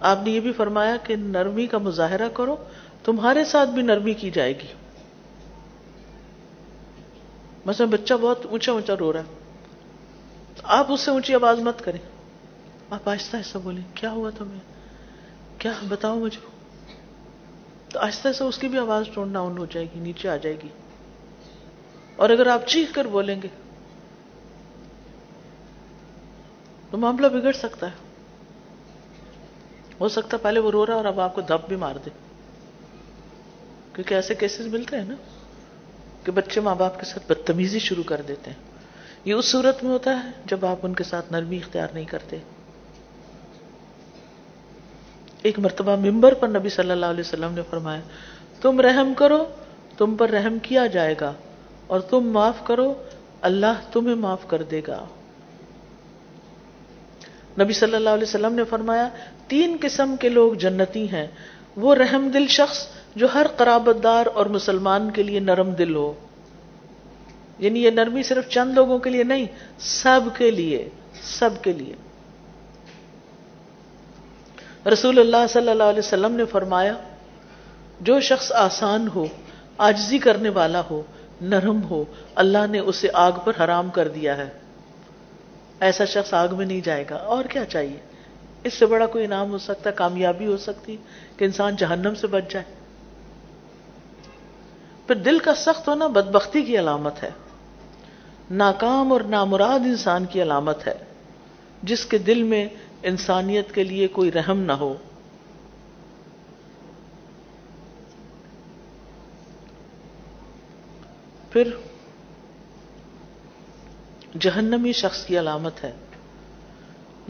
Speaker 1: آپ نے یہ بھی فرمایا کہ نرمی کا مظاہرہ کرو، تمہارے ساتھ بھی نرمی کی جائے گی۔ مثلا بچہ بہت اونچا اونچا رو رہا ہے۔ تو آپ اس سے اونچی آواز مت کریں۔ آپ آہستہ آہستہ بولیں، کیا ہوا تمہیں؟ کیا بتاؤ مجھے؟ تو آہستہ سے اس کی بھی آواز ٹون ڈاؤن ہو جائے گی، نیچے آ جائے گی۔ اور اگر آپ چیخ کر بولیں گے، تو معاملہ بگڑ سکتا ہے۔ ہو سکتا ہے پہلے وہ رو رہا اور اب آپ کو دب بھی مار دے۔ کیونکہ ایسے کیسز ملتے ہیں نا۔ کہ بچے ماں باپ کے ساتھ بدتمیزی شروع کر دیتے ہیں۔ یہ اس صورت میں ہوتا ہے جب آپ ان کے ساتھ نرمی اختیار نہیں کرتے۔ ایک مرتبہ ممبر پر نبی صلی اللہ علیہ وسلم نے فرمایا، تم رحم کرو، تم پر رحم کیا جائے گا، اور تم معاف کرو، اللہ تمہیں معاف کر دے گا۔ نبی صلی اللہ علیہ وسلم نے فرمایا، تین قسم کے لوگ جنتی ہیں۔ وہ رحم دل شخص جو ہر قرابت دار اور مسلمان کے لیے نرم دل ہو۔ یعنی یہ نرمی صرف چند لوگوں کے لیے نہیں، سب کے لیے، سب کے لیے۔ رسول اللہ صلی اللہ علیہ وسلم نے فرمایا، جو شخص آسان ہو آجزی کرنے والا ہو، نرم ہو، اللہ نے اسے آگ پر حرام کر دیا ہے۔ ایسا شخص آگ میں نہیں جائے گا۔ اور کیا چاہیے؟ اس سے بڑا کوئی انعام ہو سکتا، کامیابی ہو سکتی کہ انسان جہنم سے بچ جائے۔ پھر دل کا سخت ہونا بدبختی کی علامت ہے۔ ناکام اور نامراد انسان کی علامت ہے، جس کے دل میں انسانیت کے لیے کوئی رحم نہ ہو۔ پھر جہنمی شخص کی علامت ہے۔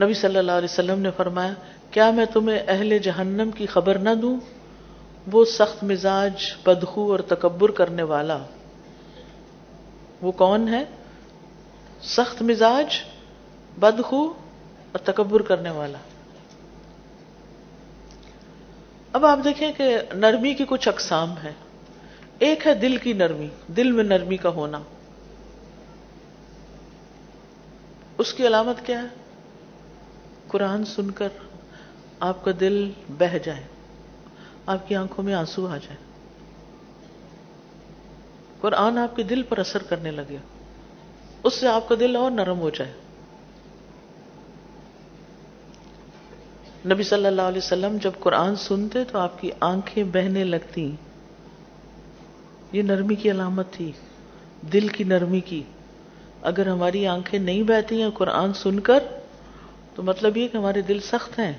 Speaker 1: نبی صلی اللہ علیہ وسلم نے فرمایا، کیا میں تمہیں اہل جہنم کی خبر نہ دوں؟ وہ سخت مزاج، بدخو اور تکبر کرنے والا۔ وہ کون ہے؟ سخت مزاج، بدخو اور تکبر کرنے والا۔ اب آپ دیکھیں کہ نرمی کی کچھ اقسام ہے ایک ہے دل کی نرمی، دل میں نرمی کا ہونا۔ اس کی علامت کیا ہے؟ قرآن سن کر آپ کا دل بہ جائے۔ آپ کی آنکھوں میں آنسو آ جائے قرآن آپ کے دل پر اثر کرنے لگے۔ اس سے آپ کا دل اور نرم ہو جائے۔ نبی صلی اللہ علیہ وسلم جب قرآن سنتے تو آپ کی آنکھیں بہنے لگتی یہ نرمی کی علامت تھی۔ دل کی نرمی کی۔ اگر ہماری آنکھیں نہیں بہتی ہیں قرآن سن کر، تو مطلب یہ کہ ہمارے دل سخت ہیں۔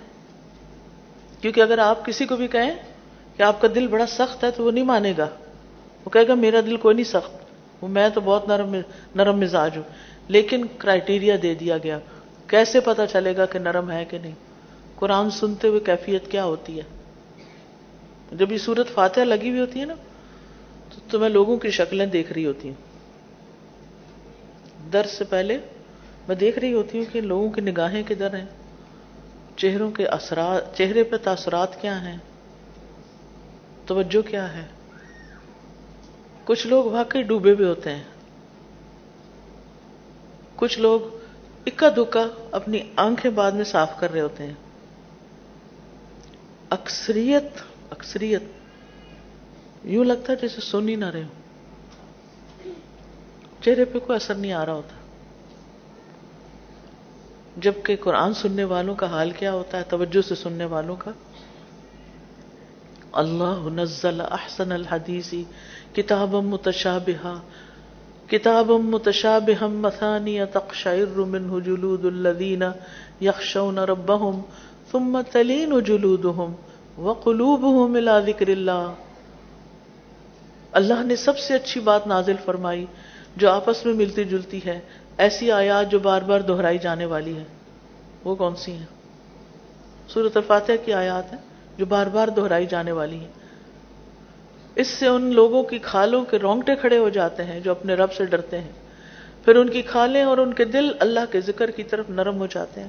Speaker 1: کیونکہ اگر آپ کسی کو بھی کہیں کہ آپ کا دل بڑا سخت ہے تو وہ نہیں مانے گا۔ وہ کہے گا، میرا دل کوئی نہیں سخت۔ وہ میں تو بہت نرم نرم مزاج ہوں۔ لیکن کرائٹیریا دے دیا گیا۔ کیسے پتا چلے گا کہ نرم ہے کہ نہیں؟ قرآن سنتے ہوئے کیفیت کیا ہوتی ہے؟ جب یہ سورت فاتحہ لگی ہوئی ہوتی ہے نا، تو تمہیں لوگوں کی شکلیں دیکھ رہی ہوتی ہیں درد سے پہلے میں دیکھ رہی ہوتی ہوں کہ لوگوں کی نگاہیں کدھر ہیں؟ چہروں کے اثرات، چہرے پہ تاثرات کیا ہیں؟ توجہ کیا ہے؟ کچھ لوگ واقعی ڈوبے ہوئے ہوتے ہیں۔ کچھ لوگ اکا دکا اپنی آنکھیں بعد میں صاف کر رہے ہوتے ہیں۔ اکثریت اکثریت، یوں لگتا ہے جیسے سن ہی نہ رہے ہو چہرے پہ کوئی اثر نہیں آ رہا ہوتا۔ جبکہ قرآن سننے والوں کا حال کیا ہوتا ہے، توجہ سے سننے والوں کا۔ اللہ نزل احسن الحدیثی کتاب متشابہ کتاب متشابہ مثانی تقشعر منه جلود الذین یخشون ربهم ثم تلین جلودهم وقلوبهم الى ذکر اللہ۔ اللہ نے سب سے اچھی بات نازل فرمائی جو آپس میں ملتی جلتی ہے، ایسی آیات جو بار بار دہرائی جانے والی ہے وہ کون سی ہیں؟ سورت الفاتحہ کی آیات ہیں۔ جو بار بار دہرائی جانے والی ہیں۔ اس سے ان لوگوں کی کھالوں کے رونگٹے کھڑے ہو جاتے ہیں جو اپنے رب سے ڈرتے ہیں۔ پھر ان کی کھالیں اور ان کے دل اللہ کے ذکر کی طرف نرم ہو جاتے ہیں۔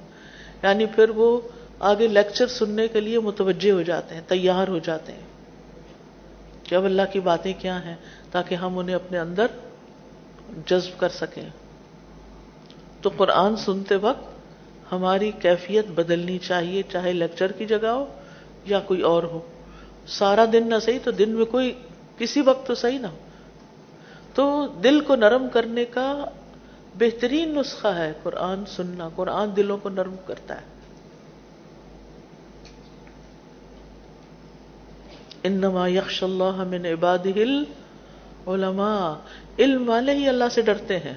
Speaker 1: یعنی پھر وہ آگے لیکچر سننے کے لیے متوجہ ہو جاتے ہیں، تیار ہو جاتے ہیں کہ اب اللہ کی باتیں کیا ہیں تاکہ ہم انہیں اپنے اندر جذب کر سکیں۔ تو قرآن سنتے وقت ہماری کیفیت بدلنی چاہیے، چاہے لیکچر کی جگہ ہو یا کوئی اور ہو۔ سارا دن نہ صحیح تو دن میں کوئی کسی وقت تو صحیح نہ ہو۔ تو دل کو نرم کرنے کا بہترین نسخہ ہے قرآن سننا۔ قرآن دلوں کو نرم کرتا ہے۔ انما یخش اللہ من عبادہ العلماء۔ علم والے ہی اللہ سے ڈرتے ہیں۔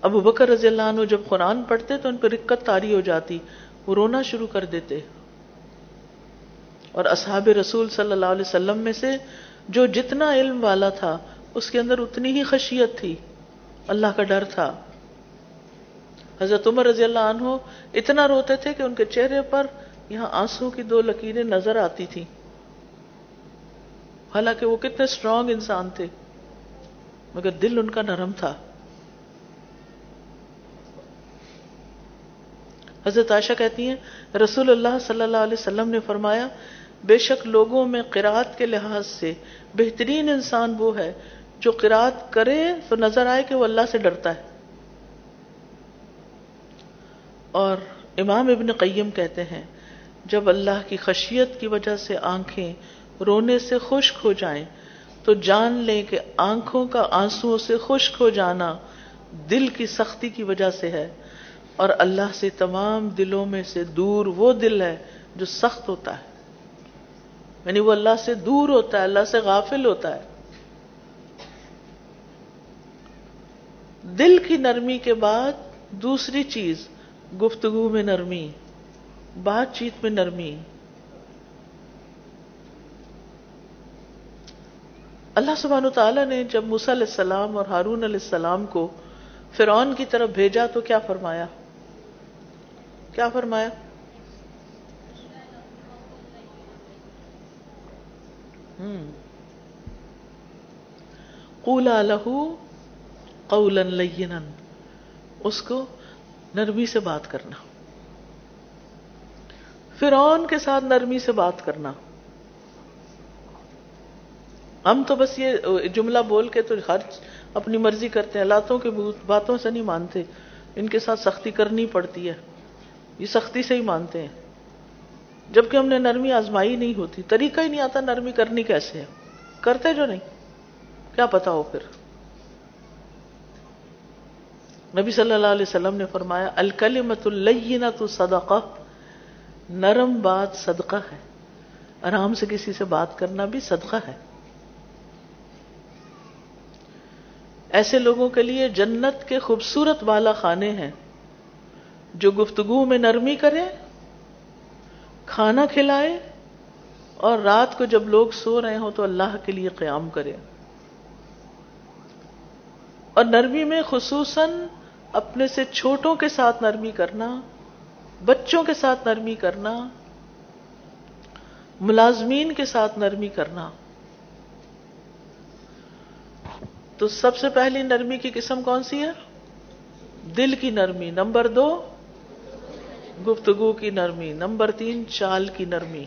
Speaker 1: ابو بکر رضی اللہ عنہ جب قرآن پڑھتے تو ان پہ رکت تاری ہو جاتی۔ وہ رونا شروع کر دیتے۔ اور اصحاب رسول صلی اللہ علیہ وسلم میں سے جو جتنا علم والا تھا، اس کے اندر اتنی ہی خشیت تھی۔ اللہ کا ڈر تھا۔ حضرت عمر رضی اللہ عنہ اتنا روتے تھے کہ ان کے چہرے پر یہاں آنسو کی دو لکیریں نظر آتی تھی حالانکہ وہ کتنے اسٹرانگ انسان تھے، مگر دل ان کا نرم تھا۔ حضرت عائشہ کہتی ہیں، رسول اللہ صلی اللہ علیہ وسلم نے فرمایا، بے شک لوگوں میں قرآت کے لحاظ سے بہترین انسان وہ ہے جو قرآت کرے تو نظر آئے کہ وہ اللہ سے ڈرتا ہے۔ اور امام ابن قیم کہتے ہیں، جب اللہ کی خشیت کی وجہ سے آنکھیں رونے سے خشک ہو جائیں، تو جان لیں کہ آنکھوں کا آنسو سے خشک ہو جانا دل کی سختی کی وجہ سے ہے۔ اور اللہ سے تمام دلوں میں سے دور وہ دل ہے جو سخت ہوتا ہے۔ یعنی وہ اللہ سے دور ہوتا ہے، اللہ سے غافل ہوتا ہے۔ دل کی نرمی کے بعد دوسری چیز، گفتگو میں نرمی، بات چیت میں نرمی۔ اللہ سبحانہ تعالیٰ نے جب موسیٰ علیہ السلام اور ہارون علیہ السلام کو فرعون کی طرف بھیجا تو کیا فرمایا؟ کیا فرمایا؟ قولا لہو قولا لینا۔ اس کو نرمی سے بات کرنا۔ فرعون کے ساتھ نرمی سے بات کرنا۔ ہم تو بس یہ جملہ بول کے تو ہر اپنی مرضی کرتے ہیں۔ لاتوں کے باتوں سے نہیں مانتے۔ ان کے ساتھ سختی کرنی پڑتی ہے۔ یہ سختی سے ہی مانتے ہیں۔ جبکہ ہم نے نرمی آزمائی نہیں ہوتی، طریقہ ہی نہیں آتا نرمی کرنی کیسے ہے۔ کرتے جو نہیں، کیا پتا ہو پھر۔ نبی صلی اللہ علیہ وسلم نے فرمایا الکلمت الینہ تو صدقہ، نرم بات صدقہ ہے۔ آرام سے کسی سے بات کرنا بھی صدقہ ہے۔ ایسے لوگوں کے لیے جنت کے خوبصورت والا خانے ہیں۔ جو گفتگو میں نرمی کرے، کھانا کھلائے اور رات کو جب لوگ سو رہے ہوں تو اللہ کے لیے قیام کرے۔ اور نرمی میں خصوصاً اپنے سے چھوٹوں کے ساتھ نرمی کرنا، بچوں کے ساتھ نرمی کرنا، ملازمین کے ساتھ نرمی کرنا۔ تو سب سے پہلی نرمی کی قسم کون سی ہے؟ دل کی نرمی۔ نمبر دو گفتگو کی نرمی، نمبر تین، چال کی نرمی۔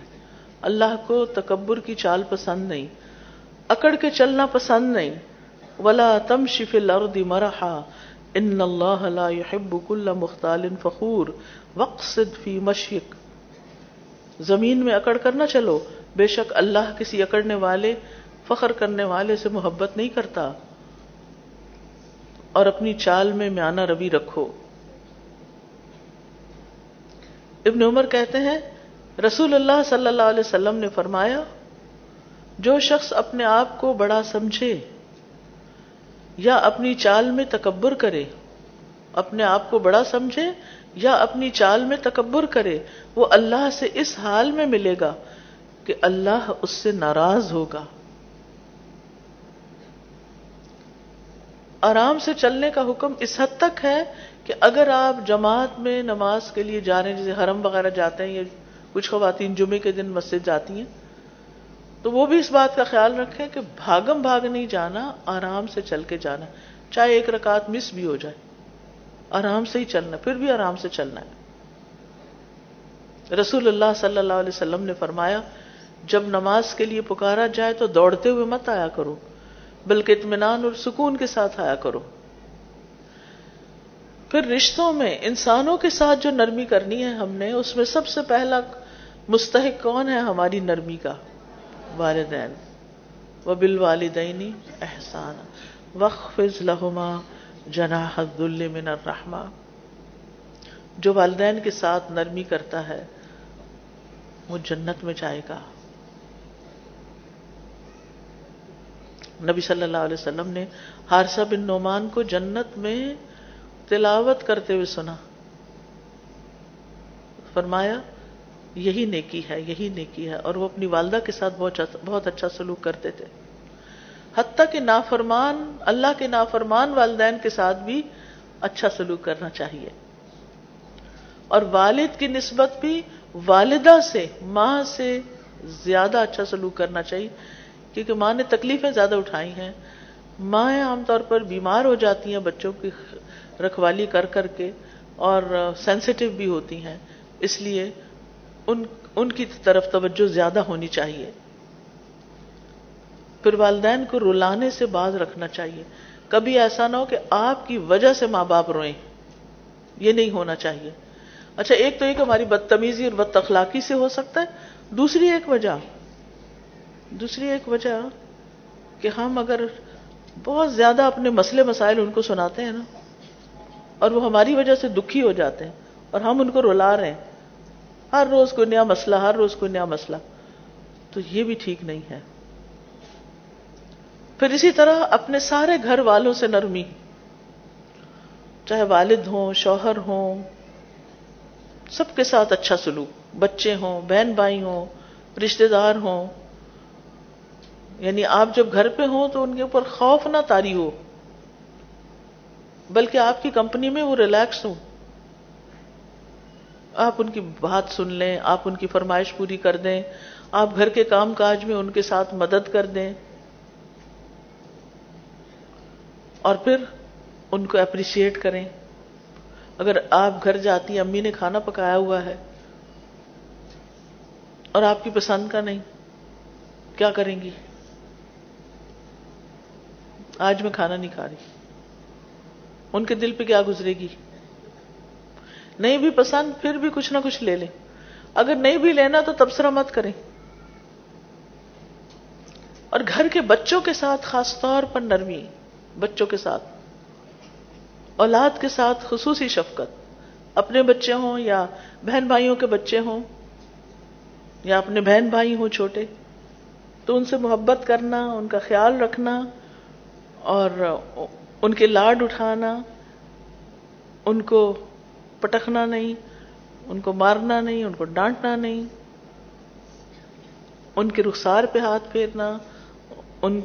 Speaker 1: اللہ کو تکبر کی چال پسند نہیں، اکڑ کے چلنا پسند نہیں۔ ولا تم شف الارض مرحا ان اللہ لا يحب كل مختال فخور۔ وقصد فی مشیق زمین میں اکڑ کر نہ چلو، بے شک اللہ کسی اکڑنے والے، فخر کرنے والے سے محبت نہیں کرتا۔ اور اپنی چال میں میانہ روی رکھو۔ ابن عمر کہتے ہیں، رسول اللہ صلی اللہ علیہ وسلم نے فرمایا، جو شخص اپنے آپ کو بڑا سمجھے یا اپنی چال میں تکبر کرے، اپنے آپ کو بڑا سمجھے یا اپنی چال میں تکبر کرے، وہ اللہ سے اس حال میں ملے گا کہ اللہ اس سے ناراض ہوگا۔ آرام سے چلنے کا حکم اس حد تک ہے کہ اگر آپ جماعت میں نماز کے لیے جا رہے ہیں، جیسے حرم وغیرہ جاتے ہیں یا کچھ خواتین جمعے کے دن مسجد جاتی ہیں، تو وہ بھی اس بات کا خیال رکھیں کہ بھاگم بھاگ نہیں جانا، آرام سے چل کے جانا چاہے ایک رکعت مس بھی ہو جائے، آرام سے ہی چلنا پھر بھی آرام سے چلنا ہے۔ رسول اللہ صلی اللہ علیہ وسلم نے فرمایا، جب نماز کے لیے پکارا جائے تو دوڑتے ہوئے مت آیا کرو، بلکہ اطمینان اور سکون کے ساتھ آیا کرو۔ پھر رشتوں میں انسانوں کے ساتھ جو نرمی کرنی ہے ہم نے، اس میں سب سے پہلا مستحق کون ہے؟ ہماری نرمی کا والدین۔ و بال والدینی احسان وقف لہما جناح الذل من الرحمہ جو والدین کے ساتھ نرمی کرتا ہے، وہ جنت میں جائے گا۔ نبی صلی اللہ علیہ وسلم نے ہارسا بن نعمان کو جنت میں تلاوت کرتے ہوئے سنا۔ فرمایا، یہی نیکی ہے، یہی نیکی ہے۔ اور وہ اپنی والدہ کے ساتھ اچھا، بہت اچھا سلوک کرتے تھے۔ حتیٰ کہ نافرمان، اللہ کے نافرمان والدین کے ساتھ بھی اچھا سلوک کرنا چاہیے۔ اور والد کی نسبت بھی والدہ سے، ماں سے زیادہ اچھا سلوک کرنا چاہیے۔ کیونکہ ماں نے تکلیفیں زیادہ اٹھائی ہیں۔ مائیں عام طور پر بیمار ہو جاتی ہیں بچوں کی رکھوالی کر کر کے اور سینسٹیو بھی ہوتی ہیں، اس لیے ان ان کی طرف توجہ زیادہ ہونی چاہیے۔ پھر والدین کو رلانے سے باز رکھنا چاہیے۔ کبھی ایسا نہ ہو کہ آپ کی وجہ سے ماں باپ روئیں۔ یہ نہیں ہونا چاہیے۔ اچھا ایک تو ایک ہماری بدتمیزی اور بد اخلاقی سے ہو سکتا ہے۔ دوسری ایک وجہ، دوسری ایک وجہ کہ ہم اگر بہت زیادہ اپنے مسئلے مسائل ان کو سناتے ہیں نا اور وہ ہماری وجہ سے دکھی ہو جاتے ہیں اور ہم ان کو رلا رہے ہیں۔ ہر روز کوئی نیا مسئلہ، ہر روز کوئی نیا مسئلہ۔ تو یہ بھی ٹھیک نہیں ہے۔ پھر اسی طرح اپنے سارے گھر والوں سے نرمی۔ چاہے والد ہوں، شوہر ہوں، سب کے ساتھ اچھا سلوک۔ بچے ہوں، بہن بھائی ہوں رشتے دار ہوں۔ یعنی آپ جب گھر پہ ہوں تو ان کے اوپر خوف نہ تاری ہو۔ بلکہ آپ کی کمپنی میں وہ ریلیکس ہوں۔ آپ ان کی بات سن لیں، آپ ان کی فرمائش پوری کر دیں، آپ گھر کے کام کاج میں ان کے ساتھ مدد کر دیں۔ اور پھر ان کو اپریشیٹ کریں۔ اگر آپ گھر جاتی، امی نے کھانا پکایا ہوا ہے اور آپ کی پسند کا نہیں، کیا کریں گی؟ آج میں کھانا نہیں کھا رہی۔ ان کے دل پہ کیا گزرے گی؟ نہیں بھی پسند، پھر بھی کچھ نہ کچھ لے لیں۔ اگر نہیں بھی لینا تو تبصرہ مت کریں۔ اور گھر کے بچوں کے ساتھ، خاص طور پر نرمی، بچوں کے ساتھ، اولاد کے ساتھ خصوصی شفقت، اپنے بچے ہوں یا بہن بھائیوں کے بچے ہوں یا اپنے بہن بھائی ہوں چھوٹے، تو ان سے محبت کرنا، ان کا خیال رکھنا اور ان کے لاڈ اٹھانا، ان کو پٹکنا نہیں، ان کو مارنا نہیں، ان کو ڈانٹنا نہیں، ان کے رخسار پہ ہاتھ پھیرنا، ان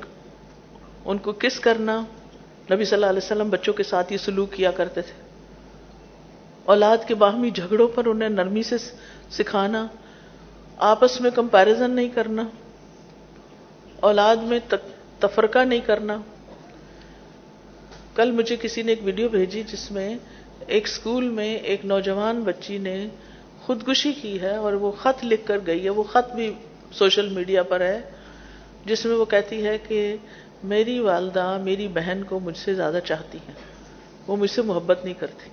Speaker 1: ان کو کس کرنا؟ نبی صلی اللہ علیہ وسلم بچوں کے ساتھ یہ سلوک کیا کرتے تھے۔ اولاد کے باہمی جھگڑوں پر انہیں نرمی سے سکھانا، آپس میں کمپیرزن نہیں کرنا، اولاد میں تفرقہ نہیں کرنا۔ کل مجھے کسی نے ایک ویڈیو بھیجی جس میں ایک اسکول میں ایک نوجوان بچی نے خودکشی کی ہے اور وہ خط لکھ کر گئی ہے، وہ خط بھی سوشل میڈیا پر ہے، جس میں وہ کہتی ہے کہ میری والدہ، میری بہن کو مجھ سے زیادہ چاہتی ہیں، وہ مجھ سے محبت نہیں کرتی۔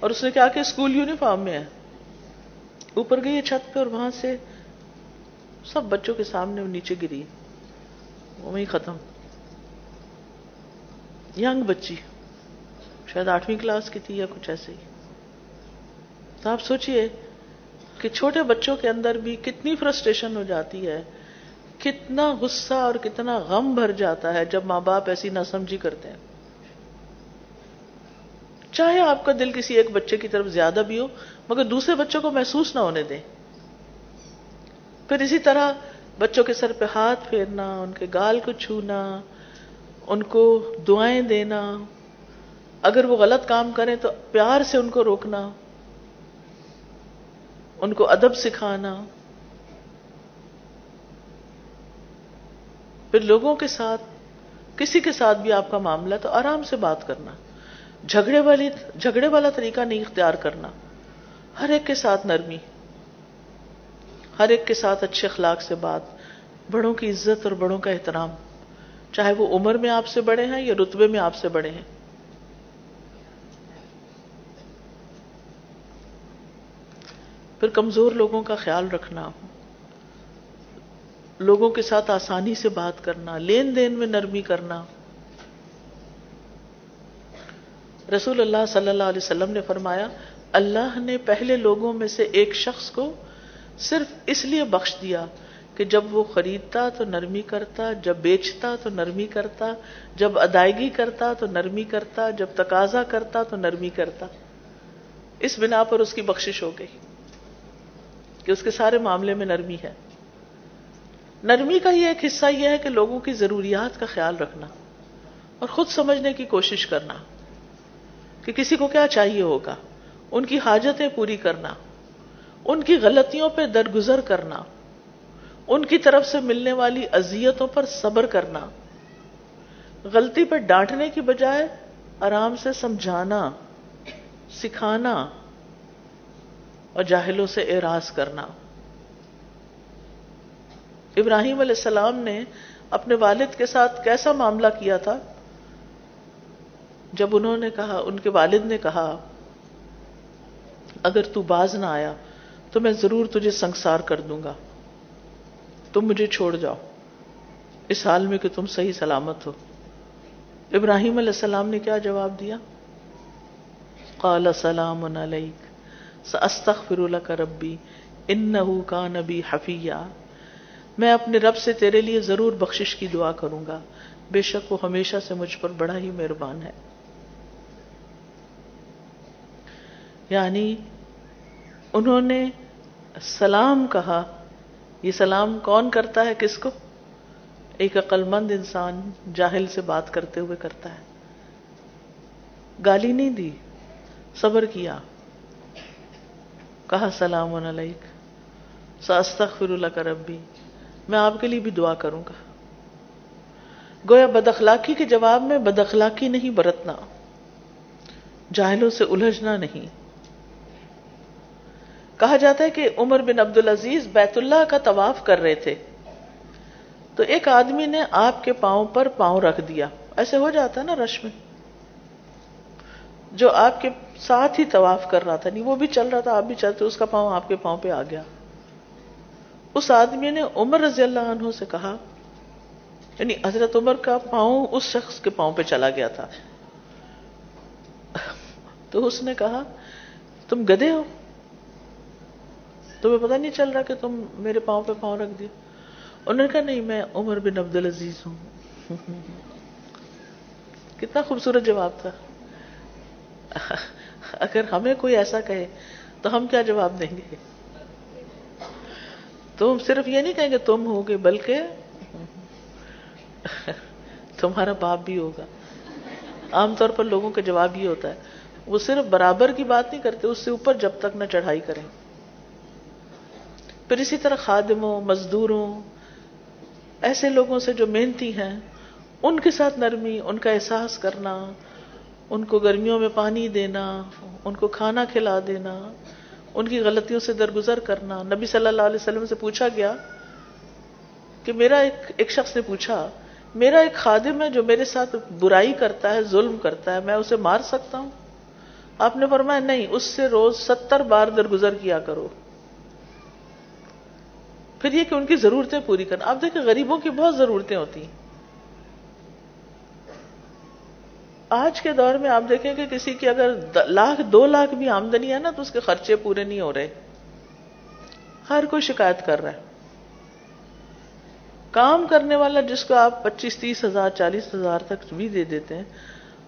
Speaker 1: اور اس نے کیا کہ اسکول یونیفارم میں ہے۔ اوپر گئی ہے چھت پہ اور وہاں سے سب بچوں کے سامنے وہ نیچے گری۔ وہیں ختم۔ ینگ بچی شاید آٹھویں کلاس کی تھی یا کچھ ایسے ہی۔ تو آپ سوچئے کہ چھوٹے بچوں کے اندر بھی کتنی فرسٹریشن ہو جاتی ہے، کتنا غصہ اور کتنا غم بھر جاتا ہے جب ماں باپ ایسی نہ سمجھی کرتے ہیں۔ چاہے آپ کا دل کسی ایک بچے کی طرف زیادہ بھی ہو، مگر دوسرے بچوں کو محسوس نہ ہونے دیں۔ پھر اسی طرح بچوں کے سر پہ ہاتھ پھیرنا، ان کے گال کو چھونا ان کو دعائیں دینا، اگر وہ غلط کام کریں تو پیار سے ان کو روکنا، ان کو ادب سکھانا۔ پھر لوگوں کے ساتھ، کسی کے ساتھ بھی آپ کا معاملہ تو آرام سے بات کرنا۔ جھگڑے والی، جھگڑے والا طریقہ نہیں اختیار کرنا۔ ہر ایک کے ساتھ نرمی، ہر ایک کے ساتھ اچھے اخلاق سے بات، بڑوں کی عزت اور بڑوں کا احترام۔ چاہے وہ عمر میں آپ سے بڑے ہیں یا رتبے میں آپ سے بڑے ہیں۔ پھر کمزور لوگوں کا خیال رکھنا، لوگوں کے ساتھ آسانی سے بات کرنا، لین دین میں نرمی کرنا۔ رسول اللہ صلی اللہ علیہ وسلم نے فرمایا، اللہ نے پہلے لوگوں میں سے ایک شخص کو صرف اس لیے بخش دیا کہ جب وہ خریدتا تو نرمی کرتا، جب بیچتا تو نرمی کرتا، جب ادائیگی کرتا تو نرمی کرتا، جب تقاضا کرتا تو نرمی کرتا۔ اس بنا پر اس کی بخشش ہو گئی کہ اس کے سارے معاملے میں نرمی ہے۔ نرمی کا یہ ایک حصہ یہ ہے کہ لوگوں کی ضروریات کا خیال رکھنا اور خود سمجھنے کی کوشش کرنا کہ کسی کو کیا چاہیے ہوگا۔ ان کی حاجتیں پوری کرنا، ان کی غلطیوں پہ درگزر کرنا۔ ان کی طرف سے ملنے والی اذیتوں پر صبر کرنا، غلطی پر ڈانٹنے کی بجائے آرام سے سمجھانا، سکھانا اور جاہلوں سے اعراض کرنا۔ ابراہیم علیہ السلام نے اپنے والد کے ساتھ کیسا معاملہ کیا تھا؟ جب انہوں نے کہا، ان کے والد نے کہا، اگر تو باز نہ آیا تو میں ضرور تجھے سنسار کر دوں گا۔ تم مجھے چھوڑ جاؤ۔ اس حال میں کہ تم صحیح سلامت ہو۔ ابراہیم علیہ السلام نے کیا جواب دیا؟ قال سلام علیک استخر ربی ان کا نبی حفیہ۔ میں اپنے رب سے تیرے لیے ضرور بخشش کی دعا کروں گا۔ بے شک وہ ہمیشہ سے مجھ پر بڑا ہی مہربان ہے۔ یعنی انہوں نے سلام کہا یہ سلام کون کرتا ہے، کس کو؟ ایک عقل مند انسان جاہل سے بات کرتے ہوئے کرتا ہے۔ گالی نہیں دی، صبر کیا۔ کہا، سلام علیک۔ ساستغفر اللہ کا ربی۔ میں آپ کے لیے بھی دعا کروں گا۔ گویا بد اخلاقی کے جواب میں بد اخلاقی نہیں برتنا۔ جاہلوں سے الجھنا نہیں۔ کہا جاتا ہے کہ عمر بن عبد العزیز بیت اللہ کا طواف کر رہے تھے۔ تو ایک آدمی نے آپ کے پاؤں پر پاؤں رکھ دیا۔ ایسے ہو جاتا ہے نا رش میں۔ جو آپ کے ساتھ ہی طواف کر رہا تھا، نہیں، وہ بھی چل رہا تھا، آپ بھی چلتے اس کا پاؤں آپ کے پاؤں پہ آ گیا۔ اس آدمی نے عمر رضی اللہ عنہ سے کہا یعنی حضرت عمر کا پاؤں اس شخص کے پاؤں پہ چلا گیا تھا۔ تو اس نے کہا، تم گدے ہو؟ تمہیں پتہ نہیں چل رہا کہ تم میرے پاؤں پہ پاؤں رکھ دیا انہوں نے کہا، نہیں، میں عمر بن عبد العزیز ہوں۔ (laughs) کتنا خوبصورت جواب تھا۔ (laughs) اگر ہمیں کوئی ایسا کہے تو ہم کیا جواب دیں گے؟ تم صرف یہ نہیں کہیں گے تم ہوگے، بلکہ (laughs) تمہارا باپ بھی ہوگا۔ عام طور پر لوگوں کا جواب یہ ہوتا ہے، وہ صرف برابر کی بات نہیں کرتے، اس سے اوپر جب تک نہ چڑھائی کریں۔ پھر اسی طرح خادموں، مزدوروں، ایسے لوگوں سے جو محنتی ہیں، ان کے ساتھ نرمی، ان کا احساس کرنا، ان کو گرمیوں میں پانی دینا، ان کو کھانا کھلا دینا، ان کی غلطیوں سے درگزر کرنا۔ نبی صلی اللہ علیہ وسلم سے پوچھا گیا کہ میرا ایک ایک شخص نے پوچھا، میرا ایک خادم ہے جو میرے ساتھ برائی کرتا ہے، ظلم کرتا ہے، میں اسے مار سکتا ہوں؟ آپ نے فرمایا نہیں، اس سے روز ستر بار درگزر کیا کرو۔ پھر یہ کہ ان کی ضرورتیں پوری کرنا۔ آپ دیکھیں غریبوں کی بہت ضرورتیں ہوتی ہیں۔ آج کے دور میں آپ دیکھیں کہ کسی کی اگر لاکھ، دو لاکھ بھی آمدنی ہے نا، تو اس کے خرچے پورے نہیں ہو رہے۔ ہر کوئی شکایت کر رہا ہے۔ کام کرنے والا جس کو آپ پچیس، تیس ہزار، چالیس ہزار تک بھی دے دیتے ہیں،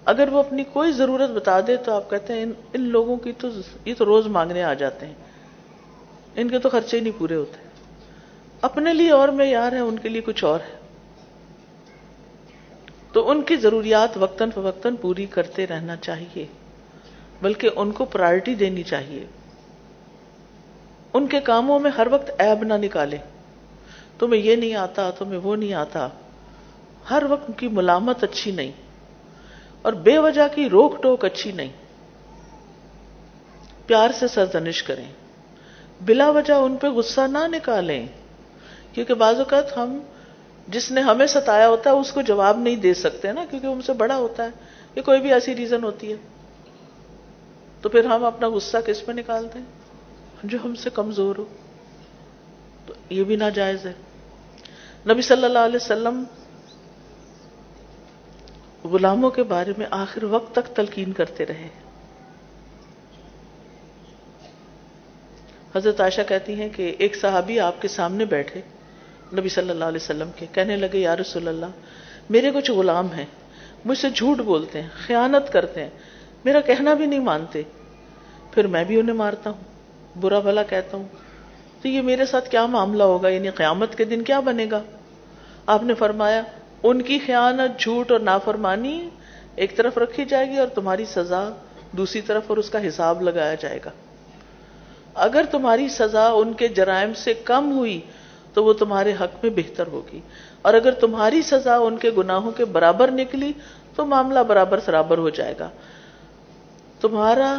Speaker 1: اگر وہ اپنی کوئی ضرورت بتا دے تو آپ کہتے ہیں، ان ان لوگوں کی تو، یہ تو روز مانگنے آ جاتے ہیں۔ ان کے تو خرچے ہی نہیں پورے ہوتے۔ اپنے لیے اور معیار ہے، ان کے لیے کچھ اور ہے۔ تو ان کی ضروریات وقتاً فوقتاً پوری کرتے رہنا چاہیے، بلکہ ان کو پرائرٹی دینی چاہیے۔ ان کے کاموں میں ہر وقت عیب نہ نکالے تمہیں یہ نہیں آتا، تمہیں وہ نہیں آتا۔ ہر وقت ان کی ملامت اچھی نہیں، اور بے وجہ کی روک ٹوک اچھی نہیں۔ پیار سے سرزنش کریں، بلا وجہ ان پہ غصہ نہ نکالیں۔ کیونکہ بعض اوقات ہم جس نے ہمیں ستایا ہوتا ہے، اس کو جواب نہیں دے سکتے نا، کیونکہ ہم سے بڑا ہوتا ہے کہ کوئی بھی ایسی ریزن ہوتی ہے۔ تو پھر ہم اپنا غصہ کس پہ نکالتے ہیں؟ جو ہم سے کمزور ہو۔ تو یہ بھی ناجائز ہے۔ نبی صلی اللہ علیہ وسلم غلاموں کے بارے میں آخر وقت تک تلقین کرتے رہے۔ حضرت عائشہ کہتی ہیں کہ ایک صحابی آپ کے سامنے بیٹھے۔ نبی صلی اللہ علیہ وسلم کے کہنے لگے، یا رسول اللہ، میرے کچھ غلام ہیں، مجھ سے جھوٹ بولتے ہیں، خیانت کرتے ہیں، میرا کہنا بھی نہیں مانتے، پھر میں بھی انہیں مارتا ہوں، برا بھلا کہتا ہوں، تو یہ میرے ساتھ کیا معاملہ ہوگا یعنی قیامت کے دن کیا بنے گا؟ آپ نے فرمایا، ان کی خیانت، جھوٹ اور نافرمانی ایک طرف رکھی جائے گی اور تمہاری سزا دوسری طرف اور اس کا حساب لگایا جائے گا۔ اگر تمہاری سزا ان کے جرائم سے کم ہوئی تو وہ تمہارے حق میں بہتر ہوگی۔ اور اگر تمہاری سزا ان کے گناہوں کے برابر نکلی، تو معاملہ برابر سرابر ہو جائے گا۔ تمہارا،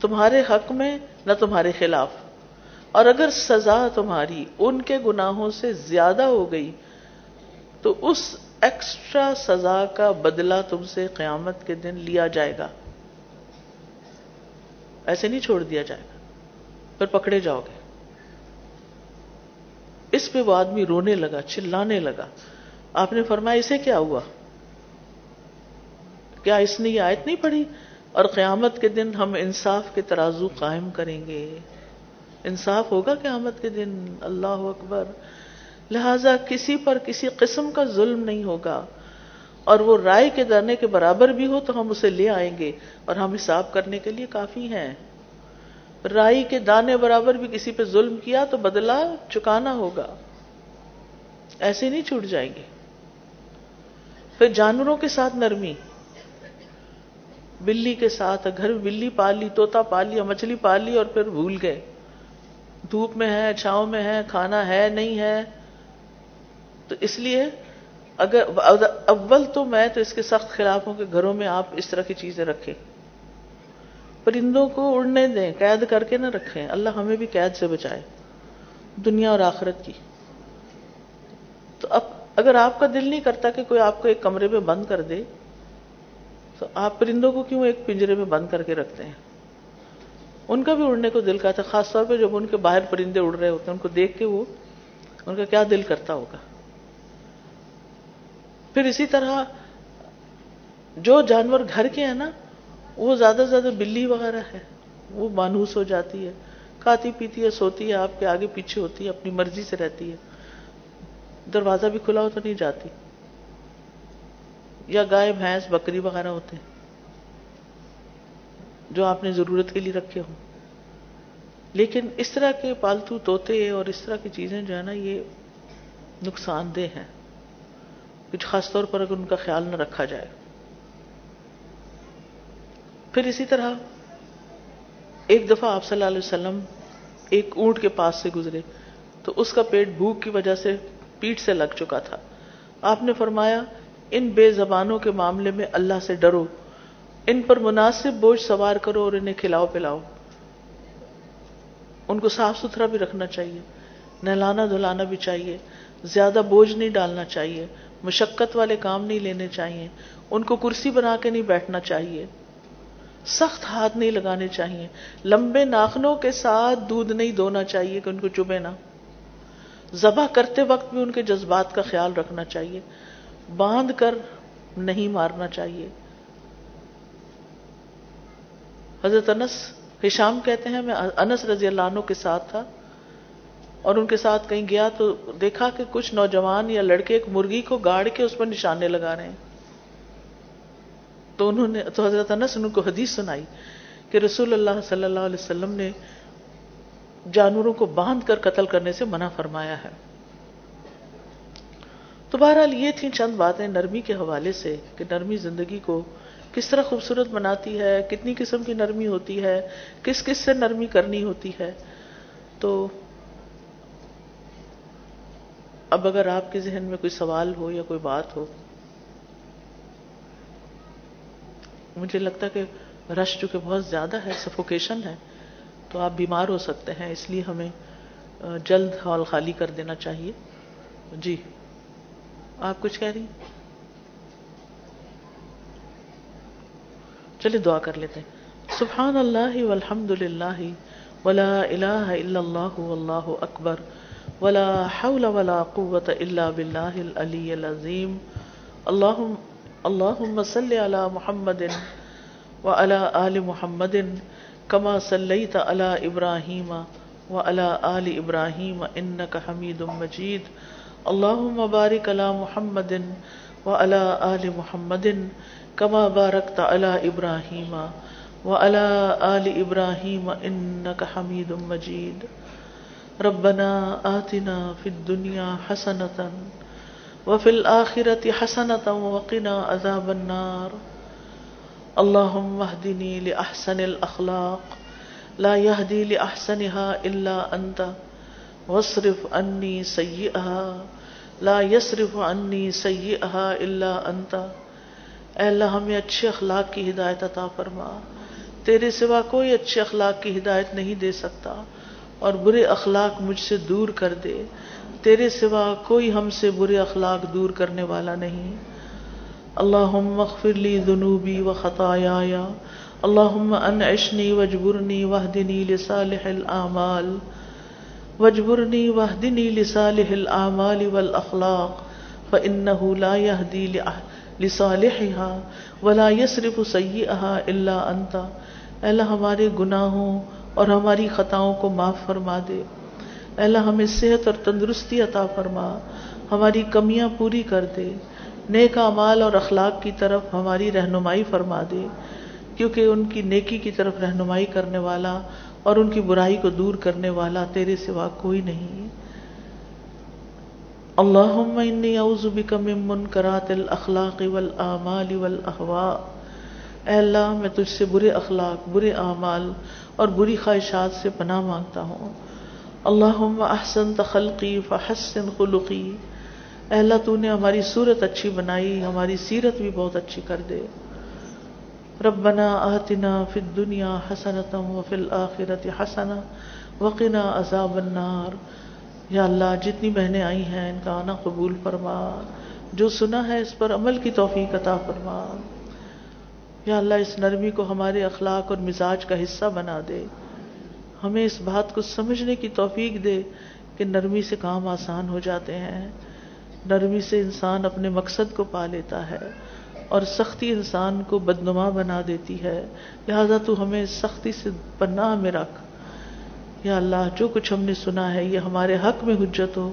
Speaker 1: تمہارے حق میں، نہ تمہارے خلاف۔ اور اگر سزا تمہاری ان کے گناہوں سے زیادہ ہو گئی، تو اس ایکسٹرا سزا کا بدلہ تم سے قیامت کے دن لیا جائے گا۔ ایسے نہیں چھوڑ دیا جائے گا۔ پھر پکڑے جاؤ گے۔ اس پہ وہ آدمی رونے لگا، چلانے لگا۔ آپ نے فرمایا، اسے کیا ہوا؟ کیا اس نے یہ آیت نہیں پڑھی؟ اور قیامت کے دن ہم انصاف کے ترازو قائم کریں گے۔ انصاف ہوگا قیامت کے دن، اللہ اکبر۔ لہذا کسی پر کسی قسم کا ظلم نہیں ہوگا۔ اور وہ رائے کے دانے کے برابر بھی ہو تو ہم اسے لے آئیں گے۔ اور ہم حساب کرنے کے لیے کافی ہیں۔ رائی کے دانے برابر بھی کسی پہ ظلم کیا تو بدلہ چکانا ہوگا۔ ایسے نہیں چھوٹ جائیں گے۔ پھر جانوروں کے ساتھ نرمی۔ بلی کے ساتھ گھر میں بلی پال لی توتا پال مچھلی پال لی اور پھر بھول گئے۔ دھوپ میں ہے، چھاؤں میں ہے، کھانا ہے، نہیں ہے۔ تو اس لیے اگر اول تو میں تو اس کے سخت خلاف ہوں کہ گھروں میں آپ اس طرح کی چیزیں رکھیں۔ پرندوں کو اڑنے دیں، قید کر کے نہ رکھیں۔ اللہ ہمیں بھی قید سے بچائے، دنیا اور آخرت کی۔ تو اب اگر آپ کا دل نہیں کرتا کہ کوئی آپ کو ایک کمرے میں بند کر دے، تو آپ پرندوں کو کیوں ایک پنجرے میں بند کر کے رکھتے ہیں؟ ان کا بھی اڑنے کو دل کرتا خاص طور پہ جب ان کے باہر پرندے اڑ رہے ہوتے ہیں، ان کو دیکھ کے وہ، ان کا کیا دل کرتا ہوگا؟ پھر اسی طرح جو جانور گھر کے ہیں نا وہ زیادہ سے زیادہ بلی وغیرہ ہے، وہ مانوس ہو جاتی ہے، کھاتی پیتی ہے، سوتی ہے، آپ کے آگے پیچھے ہوتی ہے، اپنی مرضی سے رہتی ہے۔ دروازہ بھی کھلا ہو تو نہیں جاتی۔ یا گائے، بھینس، بکری وغیرہ ہوتے ہیں، جو آپ نے ضرورت کے لیے رکھے ہوں۔ لیکن اس طرح کے پالتو توتے اور اس طرح کی چیزیں جو ہے نا، یہ نقصان دہ ہیں۔ کچھ خاص طور پر اگر ان کا خیال نہ رکھا جائے۔ پھر اسی طرح ایک دفعہ آپ صلی اللہ علیہ وسلم ایک اونٹ کے پاس سے گزرے تو اس کا پیٹ بھوک کی وجہ سے پیٹ سے لگ چکا تھا۔ آپ نے فرمایا، ان بے زبانوں کے معاملے میں اللہ سے ڈرو۔ ان پر مناسب بوجھ سوار کرو اور انہیں کھلاؤ پلاؤ۔ ان کو صاف ستھرا بھی رکھنا چاہیے، نہلانا دھلانا بھی چاہیے، زیادہ بوجھ نہیں ڈالنا چاہیے، مشقت والے کام نہیں لینے چاہیے، ان کو کرسی بنا کے نہیں بیٹھنا چاہیے۔ سخت ہاتھ نہیں لگانے چاہیے۔ لمبے ناخنوں کے ساتھ دودھ نہیں دھونا چاہیے کہ ان کو چبے نہ۔ ذبح کرتے وقت بھی ان کے جذبات کا خیال رکھنا چاہیے۔ باندھ کر نہیں مارنا چاہیے۔ حضرت انس ہشام کہتے ہیں، میں انس رضی اللہ عنہ کے ساتھ تھا اور ان کے ساتھ کہیں گیا تو دیکھا کہ کچھ نوجوان یا لڑکے ایک مرغی کو گاڑ کے اس پر نشانے لگا رہے ہیں۔ تو انہوں نے تو حضرت انس ان کو حدیث سنائی کہ رسول اللہ صلی اللہ علیہ وسلم نے جانوروں کو باندھ کر قتل کرنے سے منع فرمایا ہے۔ تو بہرحال یہ تھیں چند باتیں نرمی کے حوالے سے کہ نرمی زندگی کو کس طرح خوبصورت بناتی ہے، کتنی قسم کی نرمی ہوتی ہے، کس کس سے نرمی کرنی ہوتی ہے۔ تو اب اگر آپ کے ذہن میں کوئی سوال ہو یا کوئی بات ہو مجھے لگتا کہ رش چونکہ بہت زیادہ ہے سفوکیشن ہے، تو آپ بیمار ہو سکتے ہیں، اس لیے ہمیں جلد ہال خالی کر دینا چاہیے۔ جی آپ کچھ کہہ رہی چلیے دعا کر لیتے ہیں۔ سبحان اللہ والحمد للہ ولا الہ الا اللہ واللہ اکبر ولا حول ولا قوة الا باللہ العلی العظیم۔ اللہم اللہم صلی علی محمد وعلى آل محمد كما صليت على إبراهيم وعلى آل إبراهيم إنك حميد مجيد اللهم بارك على محمد وعلى آل محمد كما باركت على إبراهيم وعلى آل إبراهيم إنك حميد مجيد ربنا آتنا في الدنيا حسنة وفي الآخرة حسنة وقنا عذاب النار. اللهم اهدني لأحسن الأخلاق. لا يهدي لأحسنها إلا أنت. واصرف عني سيئها. لا يصرف عني سيئها إلا أنت. اے اللہ، ہمیں اچھے اخلاق کی ہدایت عطا فرما۔ تیرے سوا کوئی اچھے اخلاق کی ہدایت نہیں دے سکتا۔ اور برے اخلاق مجھ سے دور کر دے۔ تیرے سوا کوئی ہم سے برے اخلاق دور کرنے والا نہیں۔ اللہم اغفر لی ذنوبی و خطایایا۔ اللہم انعشنی وجبرنی وحدنی لصالح الاعمال وجبرنی وحدنی لصالح الاعمال والاخلاق۔ فانہو لا یهدی لصالحها ولا یصرف سیئها الا انتا اللہ، ہمارے گناہوں اور ہماری خطاؤں کو معاف فرما دے۔ اللہ، ہمیں صحت اور تندرستی عطا فرما۔ ہماری کمیاں پوری کر دے۔ نیک اعمال اور اخلاق کی طرف ہماری رہنمائی فرما دے۔ کیونکہ ان کی نیکی کی طرف رہنمائی کرنے والا اور ان کی برائی کو دور کرنے والا تیرے سوا کوئی نہیں۔ اللہم انی اعوذ بک من منکرات الاخلاق والاعمال والاہواء اے اللہ، میں تجھ سے برے اخلاق، برے اعمال اور بری خواہشات سے پناہ مانگتا ہوں۔ اللہم احسن تخلقی فحسن خلقی۔ اے اللہ، تو نے ہماری صورت اچھی بنائی، ہماری سیرت بھی بہت اچھی کر دے۔ ربنا آتنا فی الدنیا حسنتا وفی الاخرت حسنا وقنا عذاب النار۔ یا اللہ، جتنی بہنیں آئی ہیں، ان کا آنا قبول فرما۔ جو سنا ہے، اس پر عمل کی توفیق عطا فرما۔ یا اللہ اس نرمی کو ہمارے اخلاق اور مزاج کا حصہ بنا دے۔ ہمیں اس بات کو سمجھنے کی توفیق دے کہ نرمی سے کام آسان ہو جاتے ہیں۔ نرمی سے انسان اپنے مقصد کو پا لیتا ہے اور سختی انسان کو بدنما بنا دیتی ہے۔ لہذا تو ہمیں سختی سے پناہ میں رکھ۔ یا اللہ، جو کچھ ہم نے سنا ہے، یہ ہمارے حق میں حجت ہو،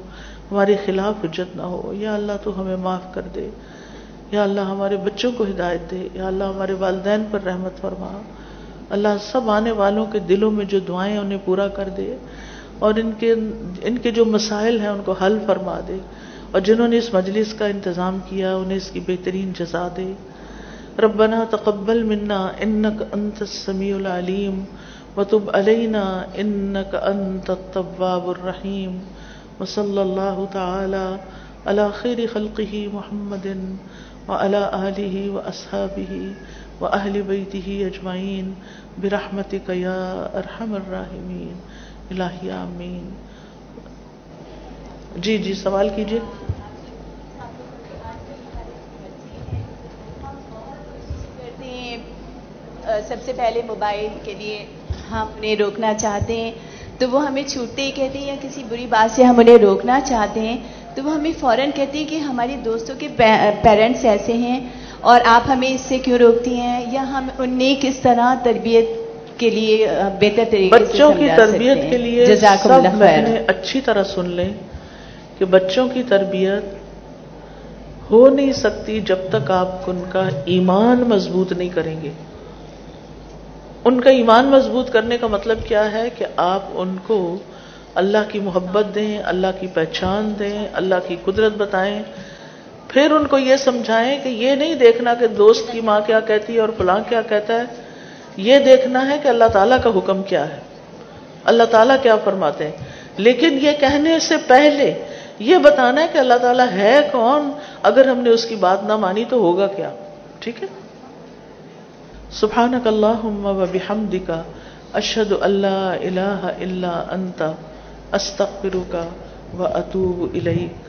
Speaker 1: ہمارے خلاف حجت نہ ہو۔ یا اللہ، تو ہمیں معاف کر دے۔ یا اللہ ہمارے بچوں کو ہدایت دے، یا اللہ ہمارے والدین پر رحمت فرما۔ اللہ سب آنے والوں کے دلوں میں جو دعائیں انہیں پورا کر دے اور ان کے ان کے جو مسائل ہیں ان کو حل فرما دے اور جنہوں نے اس مجلس کا انتظام کیا انہیں اس کی بہترین جزا دے۔ ربنا تقبل منا انك انت السميع العليم وتب علينا انك انت التواب الرحيم وصلى الله تعالى على خير خلقه محمد وعلى اله واصحابه واهل بيته اجمعين برحمتك يا ارحم الراحمين الہی آمین۔ جی جی سوال کیجیے
Speaker 3: سب سے پہلے موبائل کے لیے ہم انہیں روکنا چاہتے ہیں، تو وہ ہمیں چھوٹتے ہی کہتے ہیں یا کسی بری بات سے ہم انہیں روکنا چاہتے ہیں؟ تو وہ ہمیں فوراً کہتے ہیں کہ ہماری دوستوں کے پیرنٹس ایسے ہیں اور آپ ہمیں اس سے کیوں روکتی ہیں یا ہم انہیں کس طرح تربیت کے لیے بہتر طریقے
Speaker 1: بچوں کی تربیت؟ کے لیے سب بہنیں اچھی طرح سن لیں کہ بچوں کی تربیت ہو نہیں سکتی جب تک آپ ان کا ایمان مضبوط نہیں کریں گے ان کا ایمان مضبوط کرنے کا مطلب کیا ہے کہ آپ ان کو اللہ کی محبت دیں، اللہ کی پہچان دیں، اللہ کی قدرت بتائیں۔ پھر ان کو یہ سمجھائیں کہ یہ نہیں دیکھنا کہ دوست کی ماں کیا کہتی ہے اور فلاں کیا کہتا ہے۔ یہ دیکھنا ہے کہ اللہ تعالیٰ کا حکم کیا ہے۔ اللہ تعالیٰ کیا فرماتے ہیں۔ لیکن یہ کہنے سے پہلے یہ بتانا ہے کہ اللہ تعالیٰ ہے کون؟ اگر ہم نے اس کی بات نہ مانی تو ہوگا کیا؟ ٹھیک ہے؟ سبحانک اللہم و بحمدک، اشہد اللہ الہ الا انت۔ استغفرک و اتوب الیک